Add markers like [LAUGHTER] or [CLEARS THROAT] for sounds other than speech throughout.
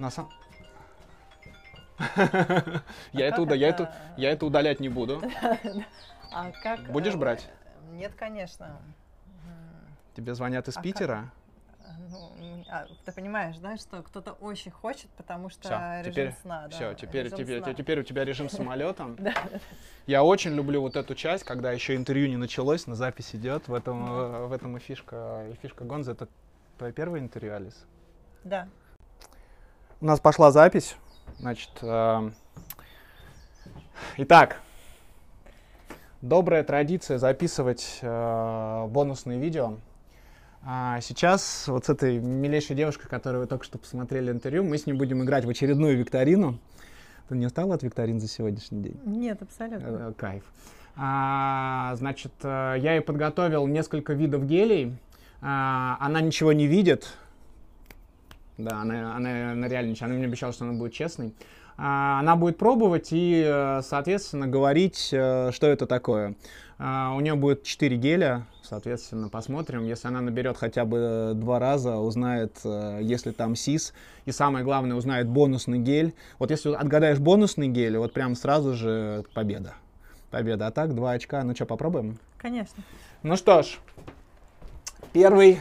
На самом... [LAUGHS] Я это я это- я это удалять не буду. [LAUGHS] А как... Будешь э, брать? Нет, конечно. Тебе звонят из А как? Питера. Ну, а, ты понимаешь, да, что кто-то очень хочет, потому что Все, режим теперь, сна, да. все, теперь, режим теперь, сна. теперь у тебя режим самолета. [LAUGHS] Да. Я очень люблю вот эту часть, когда еще интервью не началось, на запись идет. В этом, э, в этом и фишка, и фишка Гонза. Это твое первое интервью, Алис? Да. У нас пошла запись. Значит, э, итак, добрая традиция записывать э, бонусные видео. А сейчас вот с этой милейшей девушкой, которую вы только что посмотрели интервью, мы с ней будем играть в очередную викторину. Ты не устала от викторин за сегодняшний день? Нет, абсолютно. Э, Кайф. А, значит, э, я ей подготовил несколько видов гелей. А, она ничего не видит. Да, она, она, она реально ничего. Она мне обещала, что она будет честной. А, она будет пробовать и, э, соответственно, говорить, э, что это такое. А, у нее будет 4 геля, соответственно, посмотрим. Если она наберет хотя бы два раза, узнает, э, если там СИС. И самое главное, узнает бонусный гель. Вот если отгадаешь бонусный гель, вот прям сразу же победа. Победа. А так, два очка. Ну что, попробуем? Конечно. Ну что ж, первый,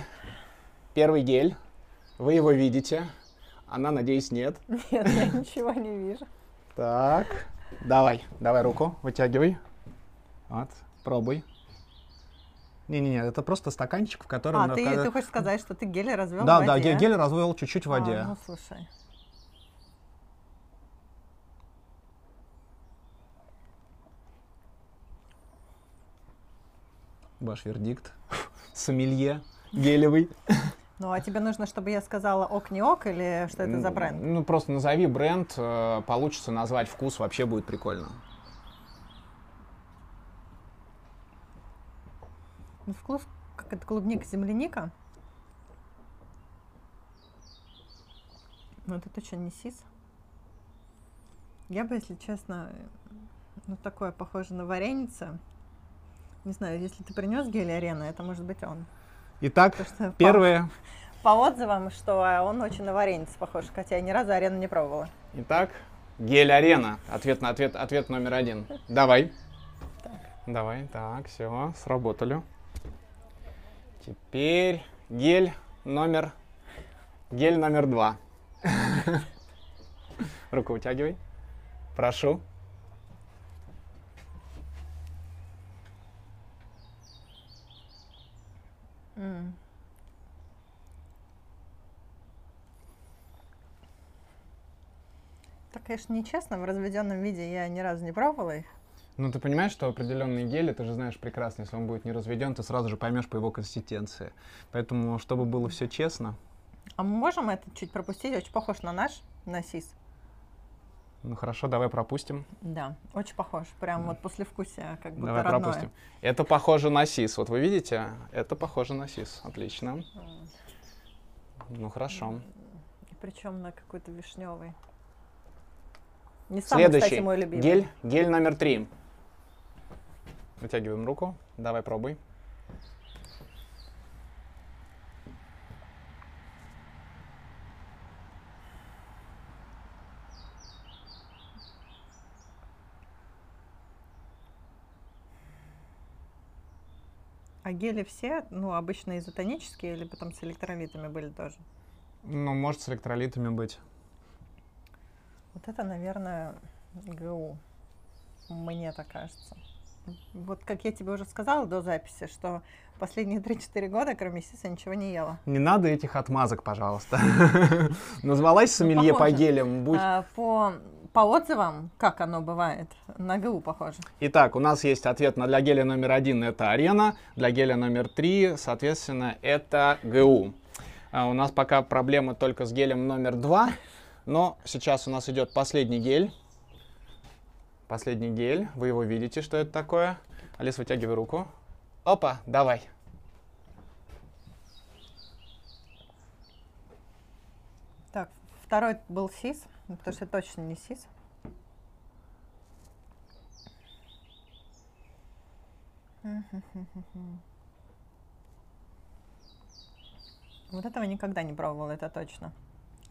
первый гель. Вы его видите. Она, надеюсь, нет. [LAUGHS] Нет, я ничего не вижу. Так, давай, давай руку, вытягивай. Вот, пробуй. Не-не-не, это просто стаканчик, в котором... А, ты, ты хочешь сказать, что ты гель развел Да, в да, воде? ге- гель развел чуть-чуть в А, воде. ну, слушай. Ваш вердикт. [LAUGHS] Сомелье гелевый. [LAUGHS] Ну, а тебе нужно, чтобы я сказала ок, не ок, или что это за бренд? Ну, просто назови бренд, э, получится назвать вкус, вообще будет прикольно. Ну, вкус, как это клубника-земляника. Ну, это точно не сис. Я бы, если честно, ну, такое похоже на вареница. Не знаю, если ты принес гель арена, это может быть он. Итак, что по- первое. По, отзывам, что он очень на варениц похож, хотя я ни разу арену не пробовала. Итак, гель арена. Ответ на ответ, ответ номер один. Давай. Давай, так, все, сработали. Теперь гель номер, гель номер два. [LAUGHS] Руку вытягивай. Прошу. Так, конечно, нечестно. В разведенном виде я ни разу не пробовала их. Ну, ты понимаешь, что определенные гели, ты же знаешь прекрасно, если он будет не разведен, ты сразу же поймешь по его консистенции. Поэтому, чтобы было все честно, А мы можем это чуть пропустить? Очень похож на наш, на сис. Ну хорошо, давай пропустим. Да, очень похож. Прям вот послевкусие, как будто Давай родное. пропустим. Это похоже на сис. Вот вы видите? Это похоже на сис. Отлично. Ну хорошо. И причем на какой-то вишневый. Не самый, Следующий. кстати, мой любимый. Гель, гель номер три. Вытягиваем руку. Давай пробуй. А гели все, ну, обычно изотонические или потом с электролитами были тоже? Ну, может, с электролитами быть. Вот это, наверное, ГУ. Мне так кажется. Вот как я тебе уже сказала до записи, что последние 3-4 года, кроме сиса, ничего не ела. Не надо этих отмазок, пожалуйста. [LAUGHS] Назвалась сомелье по гелям. А, по, по отзывам, как оно бывает, на ГУ похоже. Итак, у нас есть ответ на для геля номер один это арена, для геля номер три, соответственно, это ГУ. А, у нас пока проблема только с гелем номер два, но сейчас у нас идет последний гель. Последний гель, вы его видите, что это такое. Алис, вытягивай руку. Опа, давай. Так, второй был сис, ну, потому что точно не сис. [LAUGHS] Вот этого никогда не пробовала, это точно.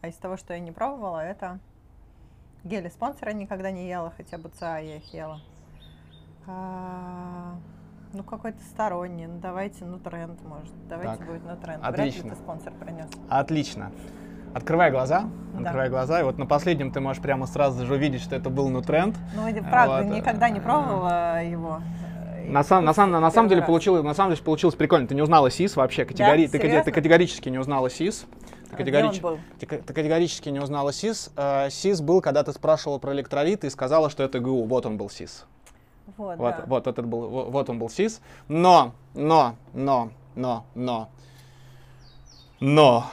А из того, что я не пробовала, это гели спонсора никогда не ела, хотя бы ца я их ела. А, ну, какой-то сторонний. Ну, давайте, ну, тренд, может. Давайте Так, будет, ну, тренд. отлично. Вряд ли ты спонсор принес. Отлично. Открывай глаза, Да. открывай глаза, и вот на последнем ты можешь прямо сразу же увидеть, что это был нутренд. Ну, А, правда, вот, никогда не пробовала его. На, сам- на, сам- на, самом деле получилось, на самом деле получилось прикольно. Ты не узнала СИС вообще, категори- ты, кате- ты Серьезно? категорически не узнала СИС. Ты, А категорич- ты ты категорически не узнала СИС. СИС был, когда ты спрашивала про электролит и сказала, что это ГУ. Вот он был СИС. Вот, Вот, да. вот этот был, во- вот он был СИС. Но, но, но, но, но, но.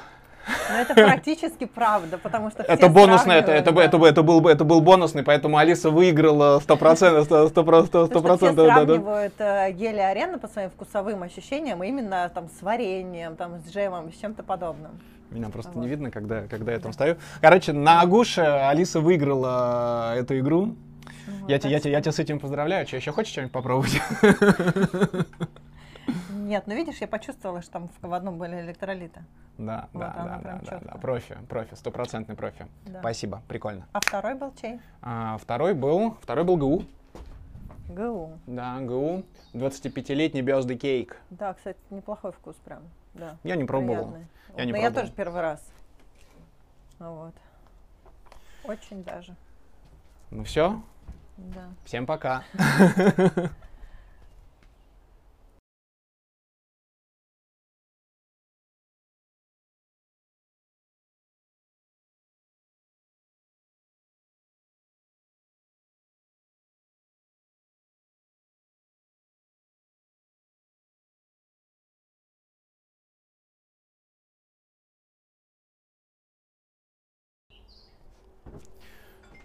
Но это практически правда, потому что Это все бонусный, это, это, это, это, был, бы- это был бонусный, поэтому Алиса выиграла 100%, 100%, 100%, 100%, Потому что все сравнивают э, гели арена по своим вкусовым ощущениям именно там с вареньем, там с джемом, с чем-то подобным. Меня просто Вот. не видно, когда, когда я там стою. Короче, на Агуше Алиса выиграла эту игру. Ну, Я, так те- я, те- я тебя с этим поздравляю. Что, еще хочешь что-нибудь попробовать? [LAUGHS] Нет, ну видишь, я почувствовала, что там в, в одном были электролиты. Да, Вот да, да, да, да, да. чётко. Профи, профи, стопроцентный профи. Да. Спасибо, прикольно. А второй был чей? А, второй был, второй был ГУ. ГУ. Да, ГУ. 25-летний birthday кейк. Да, кстати, неплохой вкус прям. Да. Я не пробовал. приятный. Я не Но я пробовал. тоже первый раз. Вот. Очень даже. Ну все, Да. всем пока. [LAUGHS]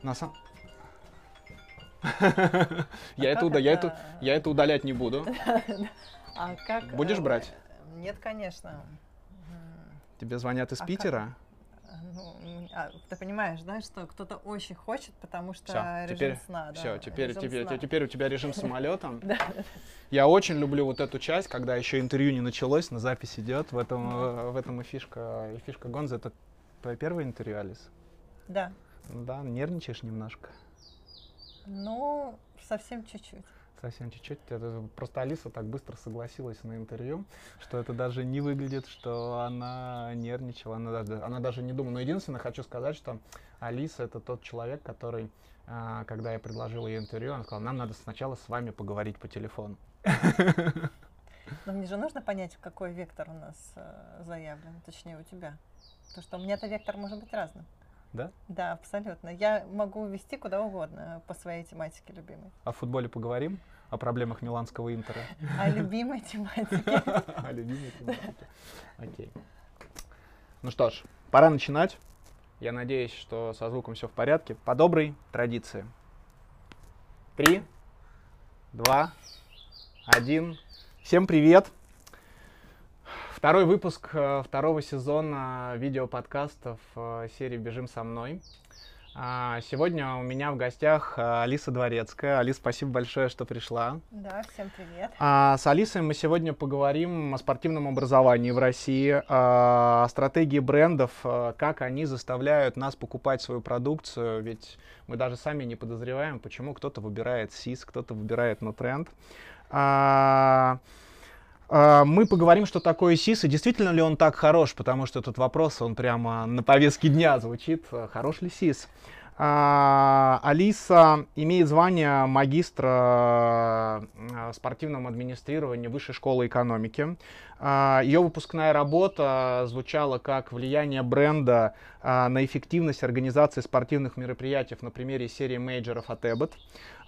На самом... [LAUGHS] Я это как уда- я это- я это удалять не буду. [LAUGHS] А как? Будешь э, брать? Нет, конечно. Тебе звонят из А? Питера. Ну, а, ты понимаешь, да, что кто-то очень хочет, потому что Все, режим теперь, сна, да. все, теперь, режим теперь, сна. теперь у тебя режим [LAUGHS] самолета. Да. Я очень люблю вот эту часть, когда еще интервью не началось, на запись идет. В этом, э, в этом и фишка, и фишка Гонза. Это твое первое интервью, Алис? Да. Да, нервничаешь немножко. Ну, совсем чуть-чуть. Совсем чуть-чуть. Просто Алиса так быстро согласилась на интервью, что это даже не выглядит, что она нервничала, она даже, она даже не думала. Но единственное, хочу сказать, что Алиса это тот человек, который, а, когда я предложил ей интервью, она сказала, нам надо сначала с вами поговорить по телефону. [LAUGHS] Но мне же нужно понять, какой вектор у нас э, заявлен, точнее у тебя. Потому что у меня-то вектор может быть разным. Да? Да, абсолютно. Я могу вести куда угодно по своей тематике любимой. О футболе поговорим, о проблемах миланского Интера. А любимой тематике. [LAUGHS] О любимой тематике. Окей. Ну что ж, пора начинать. Я надеюсь, что со звуком все в порядке. По доброй традиции. Три, два, один. Всем привет! Второй выпуск э, второго сезона видеоподкастов э, серии «Бежим со мной». А, Сегодня у меня в гостях э, Алиса Дворецкая. Алис, спасибо большое, что пришла. Да, всем привет. А с Алисой мы сегодня поговорим о спортивном образовании в России, а, о стратегии брендов, как они заставляют нас покупать свою продукцию, ведь мы даже сами не подозреваем, почему кто-то выбирает СИС, кто-то выбирает Нутренд. А, Мы поговорим, что такое СИС, и действительно ли он так хорош, потому что этот вопрос, он прямо на повестке дня звучит, а, хорош ли СИС. А, Алиса имеет звание магистра э, спортивного администрирования Высшей школы экономики. А, Ее выпускная работа звучала как «Влияние бренда а, на эффективность организации спортивных мероприятий на примере серии мейджоров от Эббот».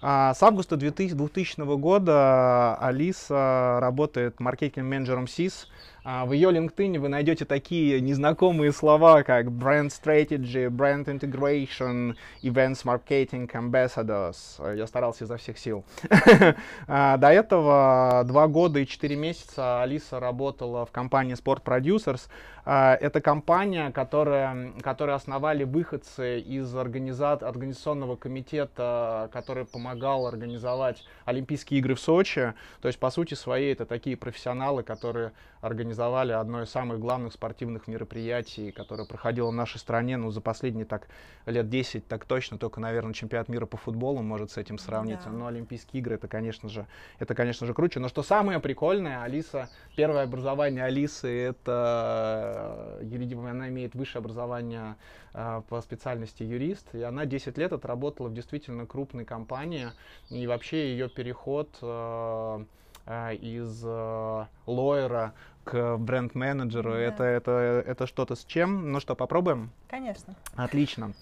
А, С августа 2000 2000 года Алиса работает маркетинг-менеджером СИС. В ее LinkedIn вы найдете такие незнакомые слова, как Brand Strategy, Brand Integration, Events Marketing, Ambassadors. Я старался изо всех сил. [LAUGHS] До этого два года и четыре месяца Алиса работала в компании Sport Producers. А, это компания, которая, которую основали выходцы из организа... организационного комитета, который помогал организовать Олимпийские игры в Сочи. То есть, по сути своей, это такие профессионалы, которые организовали одно из самых главных спортивных мероприятий, которое проходило в нашей стране, ну, за последние так лет 10, так точно, только, наверное, чемпионат мира по футболу может с этим сравниться. Да. Но Олимпийские игры, это, конечно же, это, конечно же, круче. Но что самое прикольное, Алиса, первое образование Алисы, это юридическое, она имеет высшее образование э, по специальности юрист, и она 10 лет отработала в действительно крупной компании, и вообще ее переход э, э, из э, лоера к бренд-менеджеру. Да. Это, это, это что-то с чем? Ну что, попробуем? Конечно. Отлично.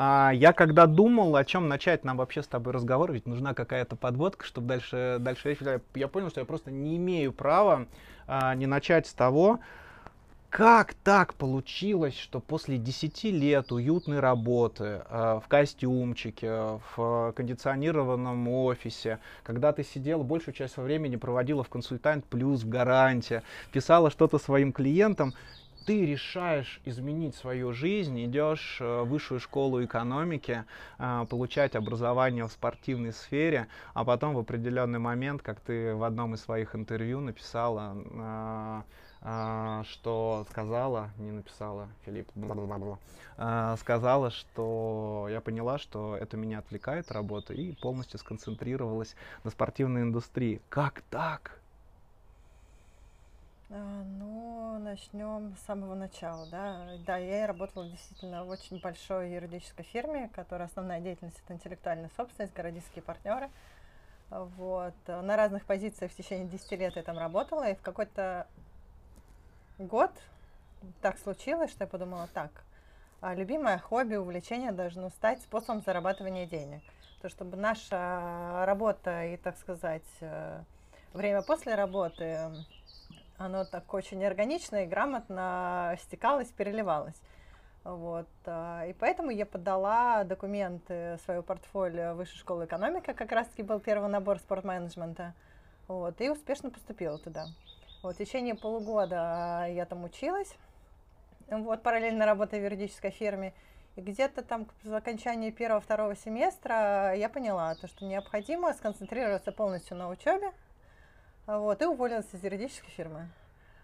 А, я когда думал, о чем начать нам вообще с тобой разговор, ведь нужна какая-то подводка, чтобы дальше, дальше речь, я понял, что я просто не имею права а, не начать с того, как так получилось, что после 10 лет уютной работы э, в костюмчике, в кондиционированном офисе, когда ты сидела большую часть времени проводила в консультант плюс, в гарантии, писала что-то своим клиентам, ты решаешь изменить свою жизнь, идешь в высшую школу экономики, э, получать образование в спортивной сфере, а потом в определенный момент, как ты в одном из своих интервью написала, а, что сказала, не написала, Филипп, а, сказала, что я поняла, что это меня отвлекает работа и полностью сконцентрировалась на спортивной индустрии. Как так? А, ну, начнем с самого начала, да. Да, я работала действительно в очень большой юридической фирме, которая основная деятельность это интеллектуальная собственность, городские партнеры. Вот. На разных позициях в течение 10 лет я там работала, и в какой-то год так случилось, что я подумала, так, а любимое хобби, увлечение должно стать способом зарабатывания денег. То, чтобы наша работа и, так сказать, э, время после работы, оно так очень органично и грамотно стекалось, переливалось. Вот. А, и поэтому я подала документы своего портфолио Высшей школы экономики, как раз-таки был первый набор спортменеджмента, вот, и успешно поступила туда. Вот, в течение полугода я там училась, вот, параллельно работая в юридической фирме. И где-то там к окончании первого-второго семестра я поняла, то, что необходимо сконцентрироваться полностью на учебе, вот, и уволилась из юридической фирмы.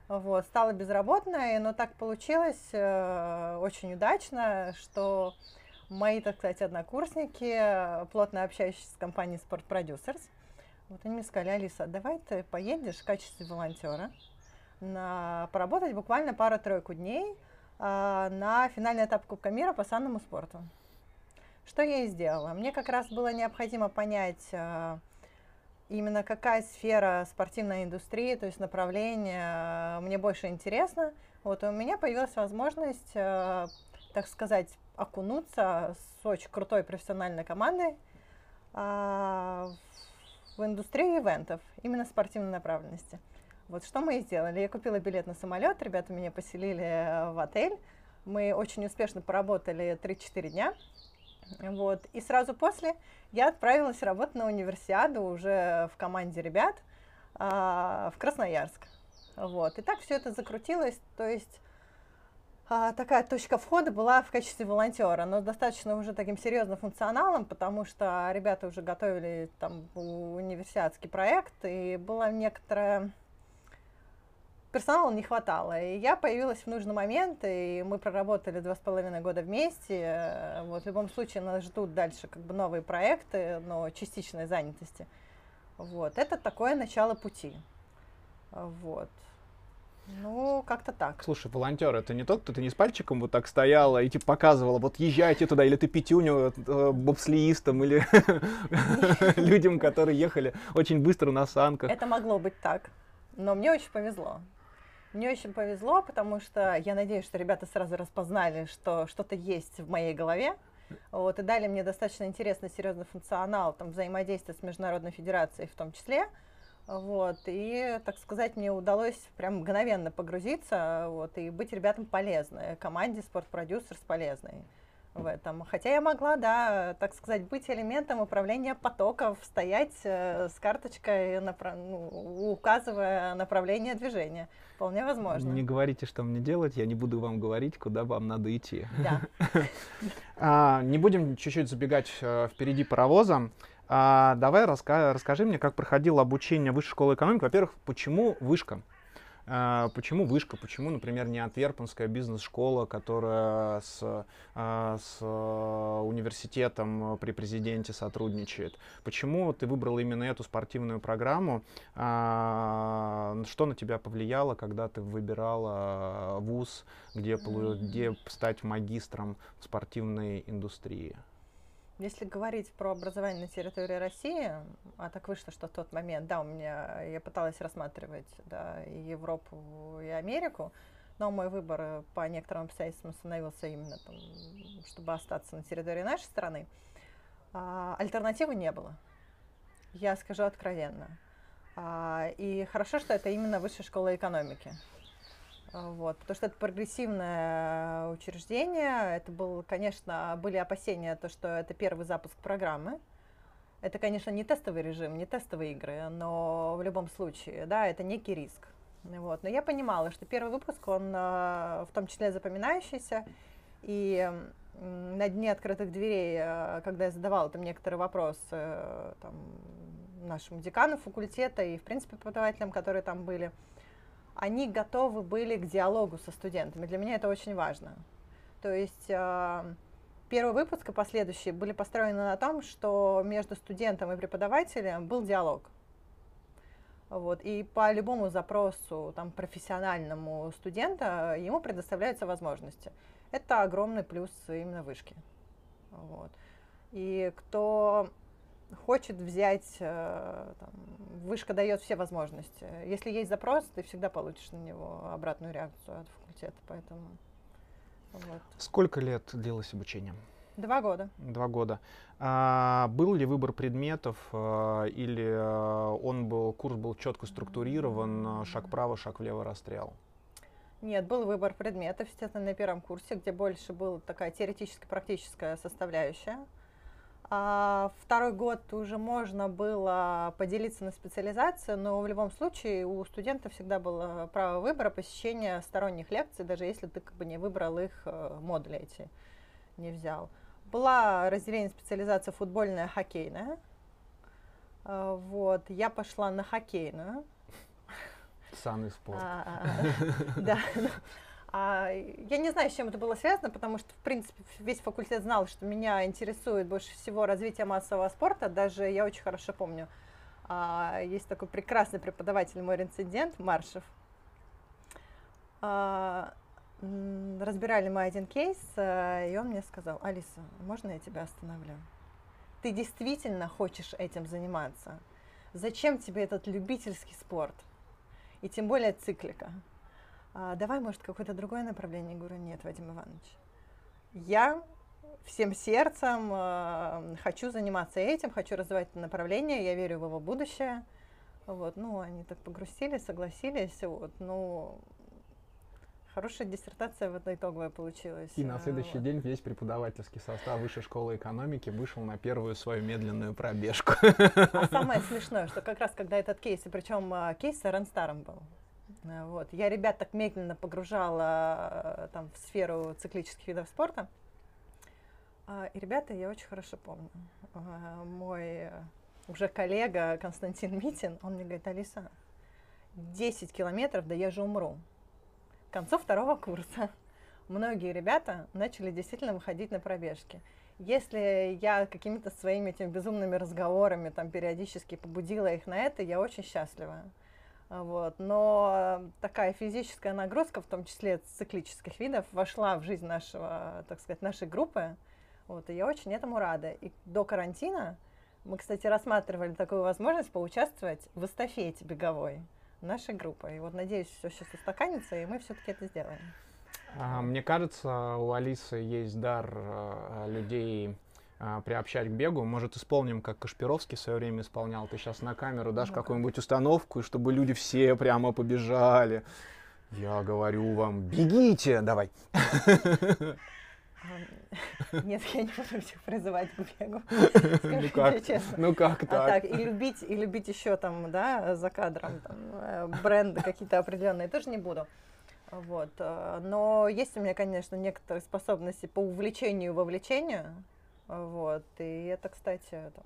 Вот, стала безработной, но так получилось э, очень удачно, что мои, так сказать, однокурсники, плотно общающиеся с компанией Sport Producers, вот они мне сказали, Алиса, давай ты поедешь в качестве волонтера на, поработать буквально пару-тройку дней а, на финальный этап Кубка мира по санному спорту. Что я и сделала. Мне как раз было необходимо понять а, именно какая сфера спортивной индустрии, то есть направление а, мне больше интересно. Вот у меня появилась возможность, а, так сказать, окунуться с очень крутой профессиональной командой а, в индустрию ивентов, именно спортивной направленности. Вот что мы и сделали. Я купила билет на самолет, ребята меня поселили э, в отель. Мы очень успешно поработали 3-4 дня. Вот. И сразу после я отправилась работать на универсиаду уже в команде ребят а, в Красноярск. Вот. И так все это закрутилось. То есть такая точка входа была в качестве волонтера, но достаточно уже таким серьезным функционалом, потому что ребята уже готовили там универсиадский проект, и была некоторая персонала не хватало. И я появилась в нужный момент, и мы проработали два с половиной года вместе. Вот, в любом случае нас ждут дальше как бы новые проекты, но частичной занятости. Вот, это такое начало пути. Вот. Ну, как-то так. Слушай, волонтер, это не тот, кто ты не с пальчиком вот так стояла и типа показывала, вот езжайте туда, или ты пятюню э, бобслеистам, или [LAUGHS] людям, которые ехали очень быстро на санках. Это могло быть так, но мне очень повезло. Мне очень повезло, потому что я надеюсь, что ребята сразу распознали, что что-то есть в моей голове, вот, и дали мне достаточно интересный, серьезный функционал, там, взаимодействие с Международной Федерацией в том числе, вот, и, так сказать, мне удалось прям мгновенно погрузиться, вот, и быть ребятам полезной, команде спортпродюсерс полезной. в этом. Хотя я могла, да, так сказать, быть элементом управления потоков, стоять э, с карточкой, направ... ну, указывая направление движения. Вполне возможно. Не говорите, что мне делать, я не буду вам говорить, куда вам надо идти. Да. [LAUGHS] А, не будем чуть-чуть забегать э, впереди паровоза. А, давай раска- расскажи мне, как проходило обучение высшей школы экономики. Во-первых, почему вышка? А, почему вышка? Почему, например, не Антверпенская бизнес-школа, которая с, а, с а, университетом при президенте сотрудничает? Почему ты выбрала именно эту спортивную программу? Что на тебя повлияло, когда ты выбирала вуз, где, где стать магистром в спортивной индустрии? Если говорить про образование на территории России, а так вышло, что в тот момент, да, у меня я пыталась рассматривать да, и Европу, и Америку, но мой выбор по некоторым обстоятельствам становился именно, там, чтобы остаться на территории нашей страны. А, альтернативы не было. Я скажу откровенно. А, и хорошо, что это именно высшая школа экономики. А, вот, потому что это прогрессивное учреждение. Это был, конечно, были опасения, то, что это первый запуск программы. Это, конечно, не тестовый режим, не тестовые игры, но в любом случае, да, это некий риск. Вот. Но я понимала, что первый выпуск, он а, в том числе запоминающийся, и на дне открытых дверей, а, когда я задавала там некоторые вопросы там, нашему декану факультета и, в принципе, преподавателям, которые там были, они готовы были к диалогу со студентами. Для меня это очень важно. То есть э, первый выпуск и последующие были построены на том, что между студентом и преподавателем был диалог. Вот. И по любому запросу там, профессиональному студента ему предоставляются возможности. Это огромный плюс именно вышки. Вот. И кто хочет взять, э, там, вышка дает все возможности. Если есть запрос, ты всегда получишь на него обратную реакцию от факультета, поэтому вот. Сколько лет длилось обучение? Два года. Два года. А, был ли выбор предметов а, или а, он был, курс был четко структурирован, шаг вправо, шаг влево расстрел? Нет, был выбор предметов, естественно, на первом курсе, где больше была такая теоретическо-практическая составляющая. А второй год уже можно было поделиться на специализацию, но в любом случае у студента всегда было право выбора посещения сторонних лекций, даже если ты как бы не выбрал их э, модули эти, не взял. Была разделение специализация футбольная, хоккейная. Э, вот, я пошла на хоккейную. Санный спорт. А, а, [LAUGHS] да. А, я не знаю, с чем это было связано, потому что, в принципе, весь факультет знал, что меня интересует больше всего развитие массового спорта. Даже я очень хорошо помню, а, есть такой прекрасный преподаватель, мой рецидент, Маршев. А, разбирали мы один кейс, а, и он мне сказал, Алиса, можно я тебя остановлю? Ты действительно хочешь этим заниматься? Зачем тебе этот любительский спорт? И тем более циклика а, давай, может, какое-то другое направление? Я говорю, нет, Вадим Иванович, я всем сердцем э, хочу заниматься этим, хочу развивать это направление, я верю в его будущее. Вот, ну, они так погрустили, согласились, вот, ну, хорошая диссертация в этой итоговая получилась. И на следующий вот. день весь преподавательский состав Высшей школы экономики вышел на первую свою медленную пробежку. А самое смешное, что как раз когда этот кейс, и причем кейс с Эрен Старом был, Э, вот. Я ребят так медленно погружала э, там, в сферу циклических видов спорта. А, и ребята я очень хорошо помню. А, мой уже коллега Константин Митин, он мне говорит, Алиса, 10 километров, да я же умру. К концу второго курса многие ребята начали действительно выходить на пробежки. Если я какими-то своими этими безумными разговорами там периодически побудила их на это, я очень счастлива. Вот. Но такая физическая нагрузка, в том числе циклических видов, вошла в жизнь нашего, так сказать, нашей группы. Вот, и я очень этому рада. И до карантина мы, кстати, рассматривали такую возможность поучаствовать в эстафете беговой нашей группы. И вот надеюсь, все сейчас устаканится, и мы все-таки это сделаем. А, мне кажется, у Алисы есть дар э, людей а, приобщать к бегу. Может, исполним, как Кашпировский в свое время исполнял. Ты сейчас на камеру дашь ну, какую-нибудь установку, и чтобы люди все прямо побежали. Я говорю вам, бегите, давай. [LAUGHS] Нет, я не буду всех призывать к бегу. [LAUGHS] Ну как? Ну как А так? так, и любить, и любить еще там, да, за кадром там, э, бренды какие-то определенные тоже не буду. Вот. э, Но есть у меня, конечно, некоторые способности по увлечению и вовлечению. Вот. И это, кстати, там,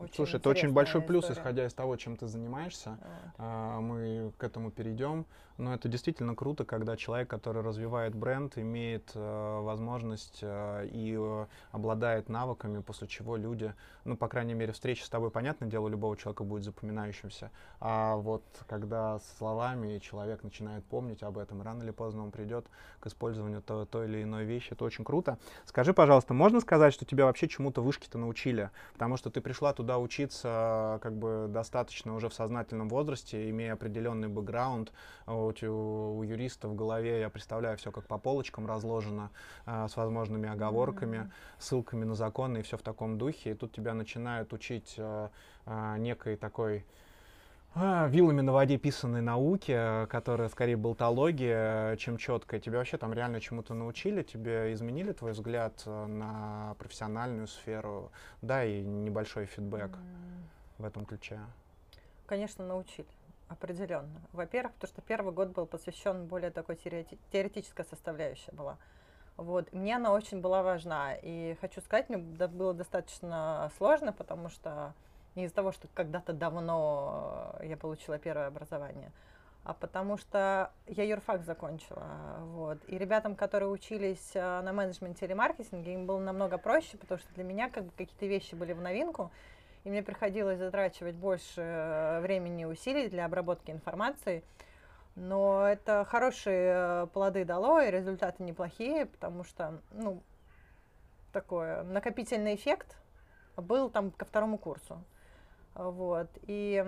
очень Слушай, это очень большой плюс, история. исходя из того, чем ты занимаешься. Вот. А, Мы к этому перейдем. Но это действительно круто, когда человек, который развивает бренд, имеет э, возможность э, и э, обладает навыками, после чего люди, ну, по крайней мере, встреча с тобой, понятное дело, любого человека будет запоминающимся. А вот когда словами человек начинает помнить об этом, рано или поздно он придет к использованию то- той или иной вещи, это очень круто. Скажи, пожалуйста, можно сказать, что тебя вообще чему-то вышки-то научили? Потому что ты пришла туда учиться как бы достаточно уже в сознательном возрасте, имея определенный бэкграунд. У, тю- у юриста в голове, я представляю, все как по полочкам разложено, а, с возможными оговорками, Мгм. ссылками на законы и все в таком духе. И тут тебя начинают учить а, а, некой такой вилами на воде писанной науки, э, которая скорее болтология, э, чем четкая. Тебя вообще там реально чему-то научили? Тебе изменили твой взгляд э, на профессиональную сферу? Да, и небольшой фидбэк М, в этом ключе. Конечно, научили. Определенно. Во-первых, потому что первый год был посвящен более такой теорети- теоретическая составляющая была. Вот. Мне она очень была важна. И хочу сказать, мне было достаточно сложно, потому что не из-за того, что когда-то давно э, я получила первое образование, а потому что я юрфак закончила. Вот. И ребятам, которые учились э, на менеджменте или маркетинге, им было намного проще, потому что для меня как бы какие-то вещи были в новинку, и мне приходилось затрачивать больше э, времени и усилий для обработки информации. Но это хорошие э, плоды дало, и результаты неплохие, потому что, ну, такой накопительный эффект был там ко второму курсу. Вот. И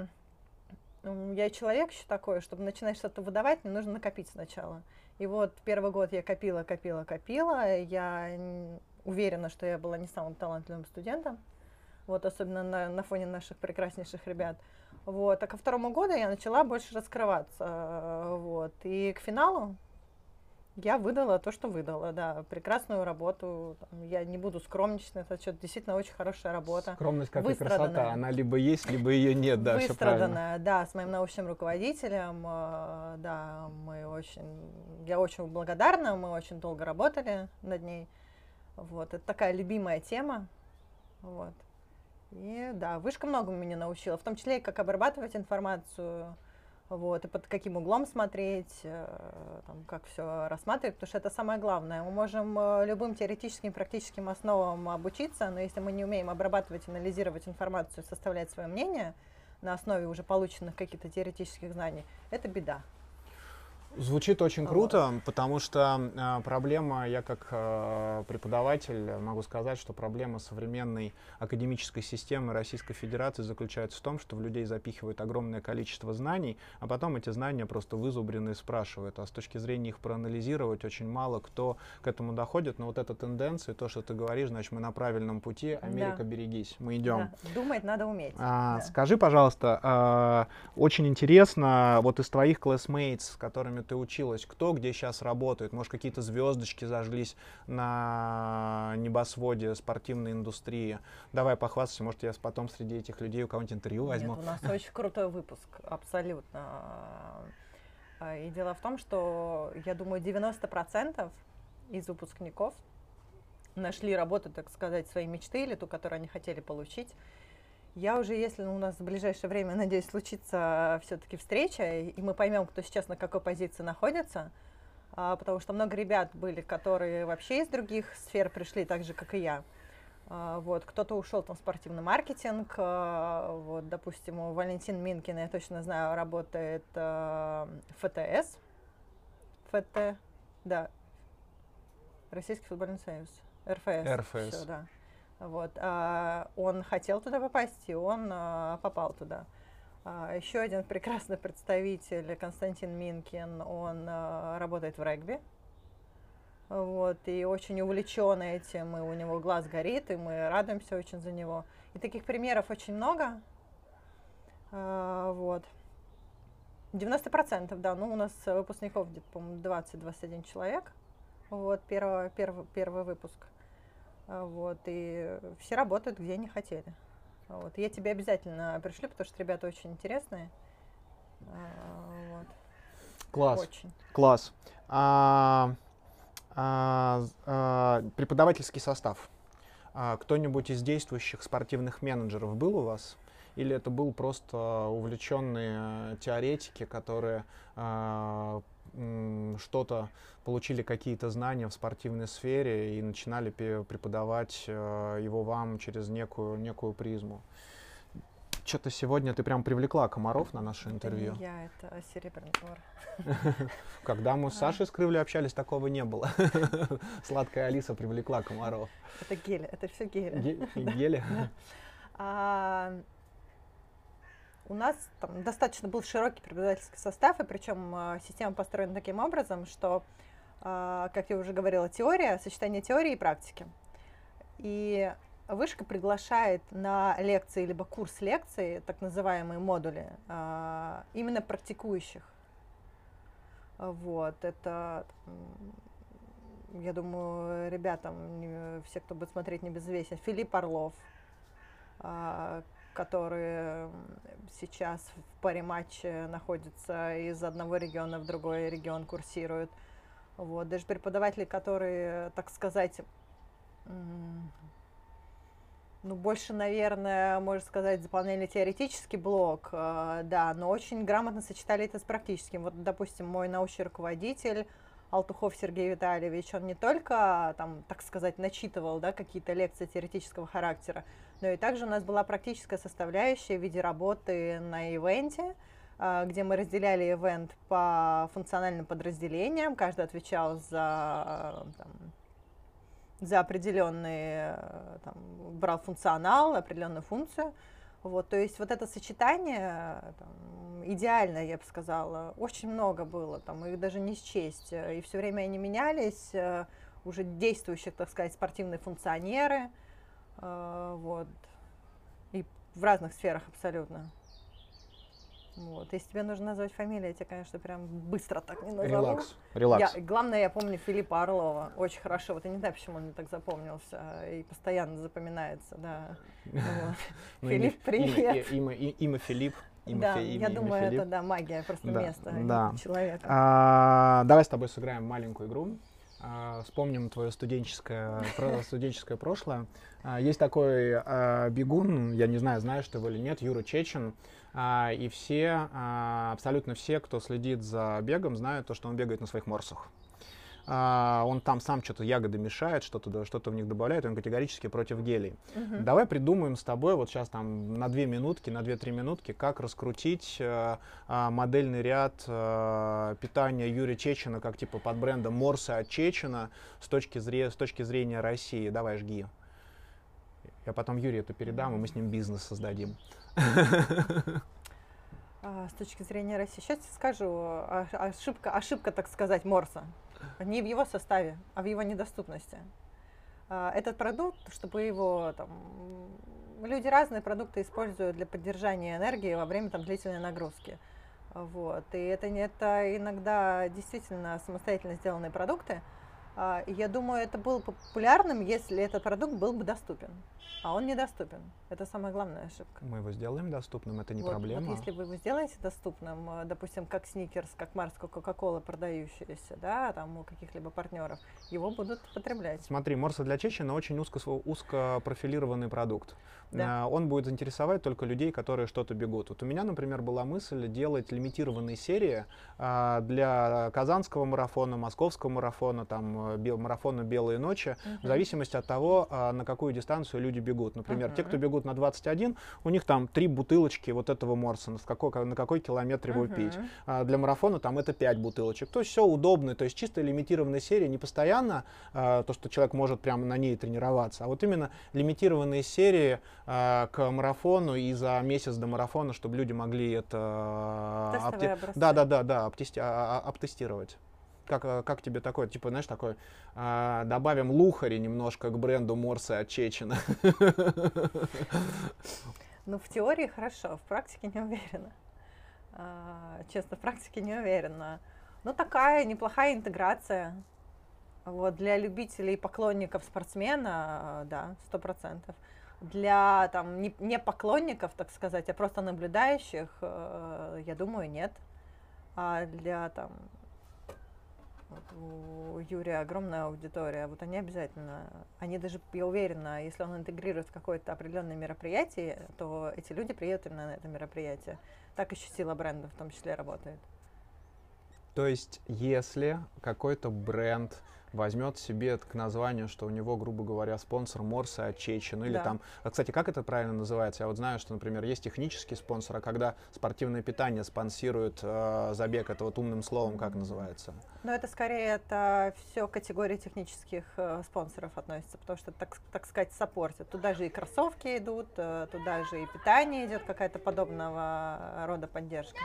я человек еще такой, чтобы начинать что-то выдавать, мне нужно накопить сначала. И вот первый год я копила, копила, копила. Я уверена, что я была не самым талантливым студентом. Вот, особенно на, на фоне наших прекраснейших ребят. Вот. А ко второму году я начала больше раскрываться. э, Вот. И к финалу я выдала то, что выдала, да, прекрасную работу. Там, я не буду скромничать, это что действительно очень хорошая работа. Скромность, как и красота. Она либо есть, либо ее нет, да. Выстраданная, да, с моим научным руководителем, э, да, мы очень, я очень благодарна, мы очень долго работали над ней, вот, это такая любимая тема, вот, и да, вышка многому меня научила, в том числе и как обрабатывать информацию, вот, и под каким углом смотреть, э, там, как все рассматривать, потому что это самое главное. Мы можем э, любым теоретическим, практическим основам обучиться, но если мы не умеем обрабатывать, анализировать информацию, составлять свое мнение на основе уже полученных каких-то теоретических знаний, это беда. Звучит очень Вот. круто, потому что э, проблема, я как э, преподаватель могу сказать, что проблема современной академической системы Российской Федерации заключается в том, что в людей запихивают огромное количество знаний, а потом эти знания просто вызубрены и спрашивают. А с точки зрения их проанализировать очень мало кто к этому доходит. Но вот эта тенденция, то, что ты говоришь, значит, мы на правильном пути. Америка, Да. берегись, мы идем. Да, Думать надо уметь. А, да. Скажи, пожалуйста, а, очень интересно, вот из твоих classmates, с которыми ты училась, кто где сейчас работает? Может, какие-то звездочки зажглись на небосводе спортивной индустрии? Давай похвастайся, может, я потом среди этих людей у кого-нибудь интервью возьму. Нет, у нас очень крутой выпуск, абсолютно. А, И дело в том, что, я думаю, 90% из выпускников нашли работу, так сказать, своей мечты или ту, которую они хотели получить. Я уже, если у нас в ближайшее время, надеюсь, случится все-таки встреча, и мы поймем, кто сейчас на какой позиции находится, а, потому что много ребят были, которые вообще из других сфер пришли, так же, как и я. А, Вот, кто-то ушел там в спортивный маркетинг, а, вот, допустим, у Валентин Минкина, я точно знаю, работает ФТС, ФТ, да, Российский футбольный союз, РФС. РФС. всё, да. Вот, а, он хотел туда попасть, и он а, попал туда. А, еще один прекрасный представитель, Константин Минкин, он а, работает в регби. Вот, и очень увлечен этим, и у него глаз горит, и мы радуемся очень за него. И таких примеров очень много. А, вот. 90%, да, ну у нас выпускников где-то, по-моему, 20-21 человек. Вот, первый, первый, первый выпуск. А, Вот, и все работают, где они хотели. Вот, я тебе обязательно пришлю, потому что ребята очень интересные. А, Вот, Класс. очень. Класс. А, а, а, преподавательский состав. А, кто-нибудь из действующих спортивных менеджеров был у вас? Или это был просто увлеченные теоретики, которые а, что-то получили какие-то знания в спортивной сфере и начинали преподавать э, его вам через некую, некую призму? Что-то сегодня ты прям привлекла комаров на наше Это интервью. не я, это серебряный двор. [LAUGHS] Когда мы с А. Сашей Скрывлей общались, такого не было. [LAUGHS] Сладкая Алиса привлекла комаров. Это гель, это все гель. Ге- [LAUGHS] Гели? У нас там достаточно был широкий преподавательский состав, и причем а, система построена таким образом, что, а, как я уже говорила, теория, сочетание теории и практики. И вышка приглашает на лекции, либо курс лекций, так называемые модули, а, именно практикующих. Вот, это, я думаю, ребятам, не- все, кто будет смотреть, небезвестен, Филипп Орлов, а, который м, сейчас в паре матче находится из одного региона в другой регион курсирует. Вот. Даже преподаватели, которые, так сказать, ну, больше, наверное, можно сказать, заполняли теоретический блок, э, да, но очень грамотно сочетали это с практическим. Вот, допустим, мой научный руководитель Алтухов Сергей Витальевич, он не только, там, так сказать, начитывал, да, какие-то лекции теоретического характера, но и также у нас была практическая составляющая в виде работы на ивенте, а, где мы разделяли ивент по функциональным подразделениям, каждый отвечал за, там, за определенный, э, там, брал функционал, определенную функцию. Вот, то есть вот это сочетание там, идеально, я бы сказала, очень много было, там, их даже не счесть. И все время они менялись, э, уже действующих, так сказать, спортивные функционеры, вот, и в разных сферах абсолютно. Вот. Если тебе нужно назвать фамилию, я тебе, конечно, прям быстро так не назову. Релакс. Релакс. Я, главное, я помню Филиппа Орлова очень хорошо. Вот я не знаю, почему он мне так запомнился и постоянно запоминается, да. [LAUGHS] Ну, Филипп, привет. Имя, Филипп. Да, я думаю, это да, магия просто места, а человека. А, давай с тобой сыграем маленькую игру. А, вспомним твое студенческое, [LAUGHS] студенческое прошлое. А, есть такой а, бегун, я не знаю, знаешь ты его или нет, Юра Чечин. И все, абсолютно все, кто следит за бегом, знают то, что он бегает на своих морсах. А, он там сам что-то ягоды мешает, что-то что-то в них добавляет, он категорически против гелей. Мгм. Давай придумаем с тобой вот сейчас там на две минутки, на две-три минутки, как раскрутить э, а, модельный ряд э, питания Юрия Чечена, как типа под брендом Морса от Чечена с точки, зре- с точки зрения России. Давай, жги. Я потом Юрию это передам, и мы с ним бизнес создадим. [LAUGHS] А, с точки зрения России. Сейчас скажу, а- ошибка, ошибка, так сказать, Морса. Не в его составе, а в его недоступности. А, Этот продукт, чтобы его там, люди разные продукты используют для поддержания энергии во время там, длительной нагрузки. Вот. И это, это иногда действительно самостоятельно сделанные продукты. А, И я думаю, это было бы популярным, если этот продукт был бы доступен. А он недоступен. Это самая главная ошибка. Мы его сделаем доступным, это не Вот- проблема. Вот если вы его сделаете доступным, э, допустим, как Сникерс, как Марс, как Кока-Кола продающиеся, да, там у каких-либо партнеров, его будут потреблять. Смотри, Морса для Чечена очень узко, узко профилированный продукт. Да. А, Он будет интересовать только людей, которые что-то бегут. Вот у меня, например, была мысль делать лимитированные серии а, для Казанского марафона, Московского марафона, там, э, марафона «Белые ночи», в зависимости от того, на какую дистанцию люди бегут. Например, те, кто бегут на 21, у них там три бутылочки вот этого Морса, с какой, на какой километр его пить. Мгм. А для марафона там это 5 бутылочек. То есть все удобно, то есть чисто лимитированная серия, не постоянно то, что человек может прямо на ней тренироваться, а вот именно лимитированные серии к марафону и за месяц до марафона, чтобы люди могли это а, Тестовые образцы. да, да, да, да, обтести- а- а- обтестировать. Как, а, как тебе такое, типа, знаешь, такой, а, добавим лухари немножко к бренду Морсы от Чечена. Ну, в теории хорошо, в практике не уверена. А, честно, в практике не уверена. Ну, такая неплохая интеграция. Вот, для любителей и поклонников спортсмена, да, сто процентов. Для там не, не поклонников, так сказать, а просто наблюдающих, э, я думаю, нет. А для там у Юрия огромная аудитория, вот они обязательно, они даже, я уверена, если он интегрирует в какое-то определенное мероприятие, то эти люди приедут именно на это мероприятие. Так еще сила бренда в том числе работает. То есть, если какой-то бренд возьмет себе к названию, что у него, грубо говоря, спонсор Морса Отчечин, или да. там, а, кстати, как это правильно называется? Я вот знаю, что, например, есть технический спонсор, а когда спортивное питание спонсирует э, забег, это вот умным словом как называется? Ну, это скорее это все категории технических э, спонсоров относится, потому что, так, так сказать, саппортят. Туда же и кроссовки идут, э, туда же и питание идет, какая-то подобного рода поддержка.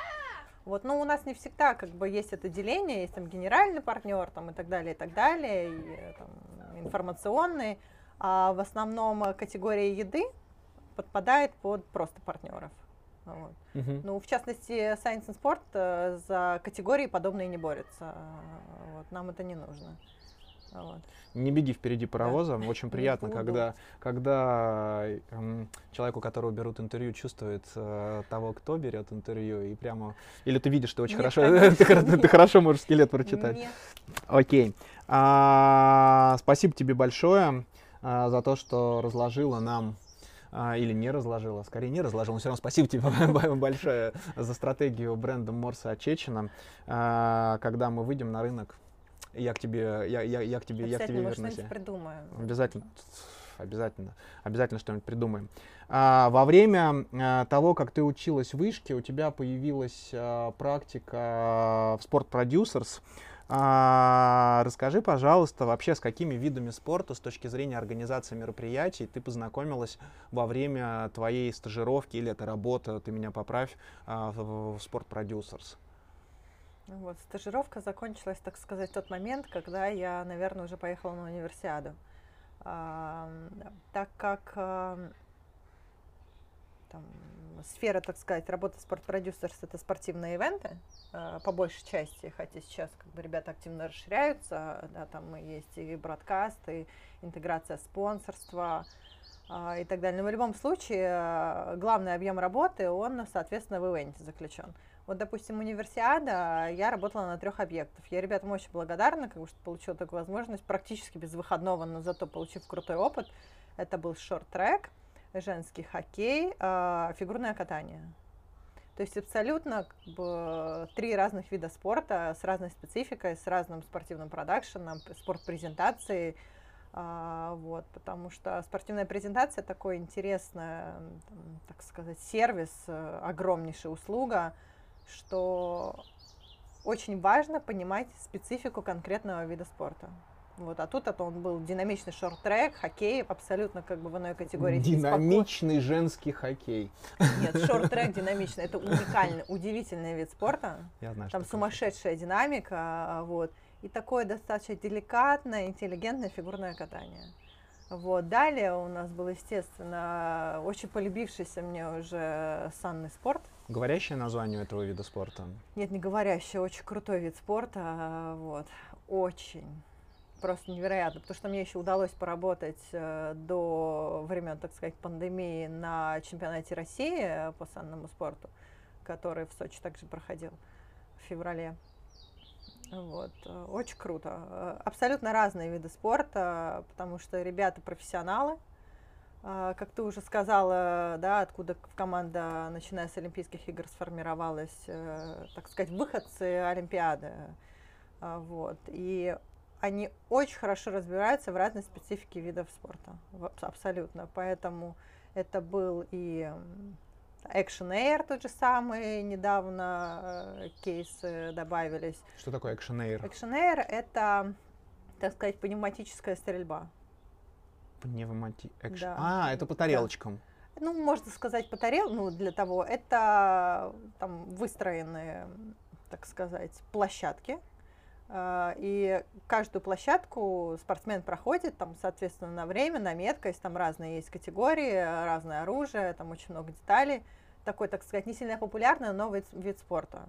Вот, но у нас не всегда как бы есть это деление, есть там генеральный партнер там, и так далее, и так далее, и там, информационный, а в основном категория еды подпадает под просто партнеров. Вот. Uh-huh. Ну, в частности, Science and Sport э, за категории подобные не борется. Вот, нам это не нужно. Вот. Не беги впереди паровоза. Да. Очень приятно, когда, когда э, человеку, которого берут интервью, чувствует э, того, кто берет интервью, и прямо. Или ты видишь, что очень Нет, хорошо. [LAUGHS] ты, ты хорошо можешь скелет прочитать. Нет. Окей. А, спасибо тебе большое а, за то, что разложила нам а, или не разложила, скорее не разложила, но все равно спасибо тебе [LAUGHS] большое за стратегию бренда Морса Очечина. А, когда мы выйдем на рынок, я к тебе, я, я, я к тебе, я к тебе вернусь. придумаем. Обязательно, обязательно, обязательно что-нибудь придумаем. А, во время а, того, как ты училась в вышке, у тебя появилась а, практика в Sport Producers. А, расскажи, пожалуйста, вообще с какими видами спорта с точки зрения организации мероприятий ты познакомилась во время твоей стажировки или это работа, ты меня поправь, а, в, в Producers? Вот, стажировка закончилась, так сказать, в тот момент, когда я, наверное, уже поехала на универсиаду. А, так как а, там, сфера, так сказать, работы спортпродюсерс это спортивные ивенты, а, по большей части, хотя сейчас как бы ребята активно расширяются, да, там есть и бродкаст, и интеграция спонсорства, а, и так далее. Но в любом случае, а, главный объем работы, он, соответственно, в ивенте заключен. Вот, допустим, универсиада, я работала на трех объектах. Я ребятам очень благодарна, как бы, что получила такую возможность практически без выходного, но зато получив крутой опыт. Это был шорт-трек, женский хоккей, э, фигурное катание. То есть абсолютно как бы, три разных вида спорта с разной спецификой, с разным спортивным продакшеном, спорт-презентацией. А, вот, потому что спортивная презентация такой интересный, так сказать, сервис, э, огромнейшая услуга, что очень важно понимать специфику конкретного вида спорта. Вот, а тут это он был динамичный шорт-трек, хоккей, абсолютно как бы в иной категории. Динамичный спокойно. женский хоккей. Нет, шорт-трек [LAUGHS] динамичный, это уникальный, удивительный вид спорта. Я знаю, Там сумасшедшая динамика, вот, и такое достаточно деликатное, интеллигентное фигурное катание. Вот. Далее у нас был, естественно, очень полюбившийся мне уже санный спорт. Говорящее название этого вида спорта? Нет, не говорящее, очень крутой вид спорта, вот, очень, просто невероятно, потому что мне еще удалось поработать э, до времен, так сказать, пандемии на чемпионате России по санному спорту, который в Сочи также проходил в феврале. Вот. Э, очень круто. Э, абсолютно разные виды спорта, потому что ребята профессионалы. Э, как ты уже сказала, да, откуда команда, начиная с Олимпийских игр, сформировалась, так сказать, выходцы Олимпиады. Вот. И они очень хорошо разбираются в разной специфике видов спорта. Абсолютно. Поэтому это был и Action Air тот же самый, недавно э, кейсы добавились. Что такое Action Air? Action Air это, так сказать, пневматическая стрельба. Пневмати... Action... Да. А, это по тарелочкам. Да. Ну, можно сказать, по тарел, ну, для того, это там выстроенные, так сказать, площадки, и каждую площадку спортсмен проходит, там, соответственно, на время, на меткость, там разные есть категории, разное оружие, там очень много деталей. Такой, так сказать, не сильно популярный, но вид, вид спорта.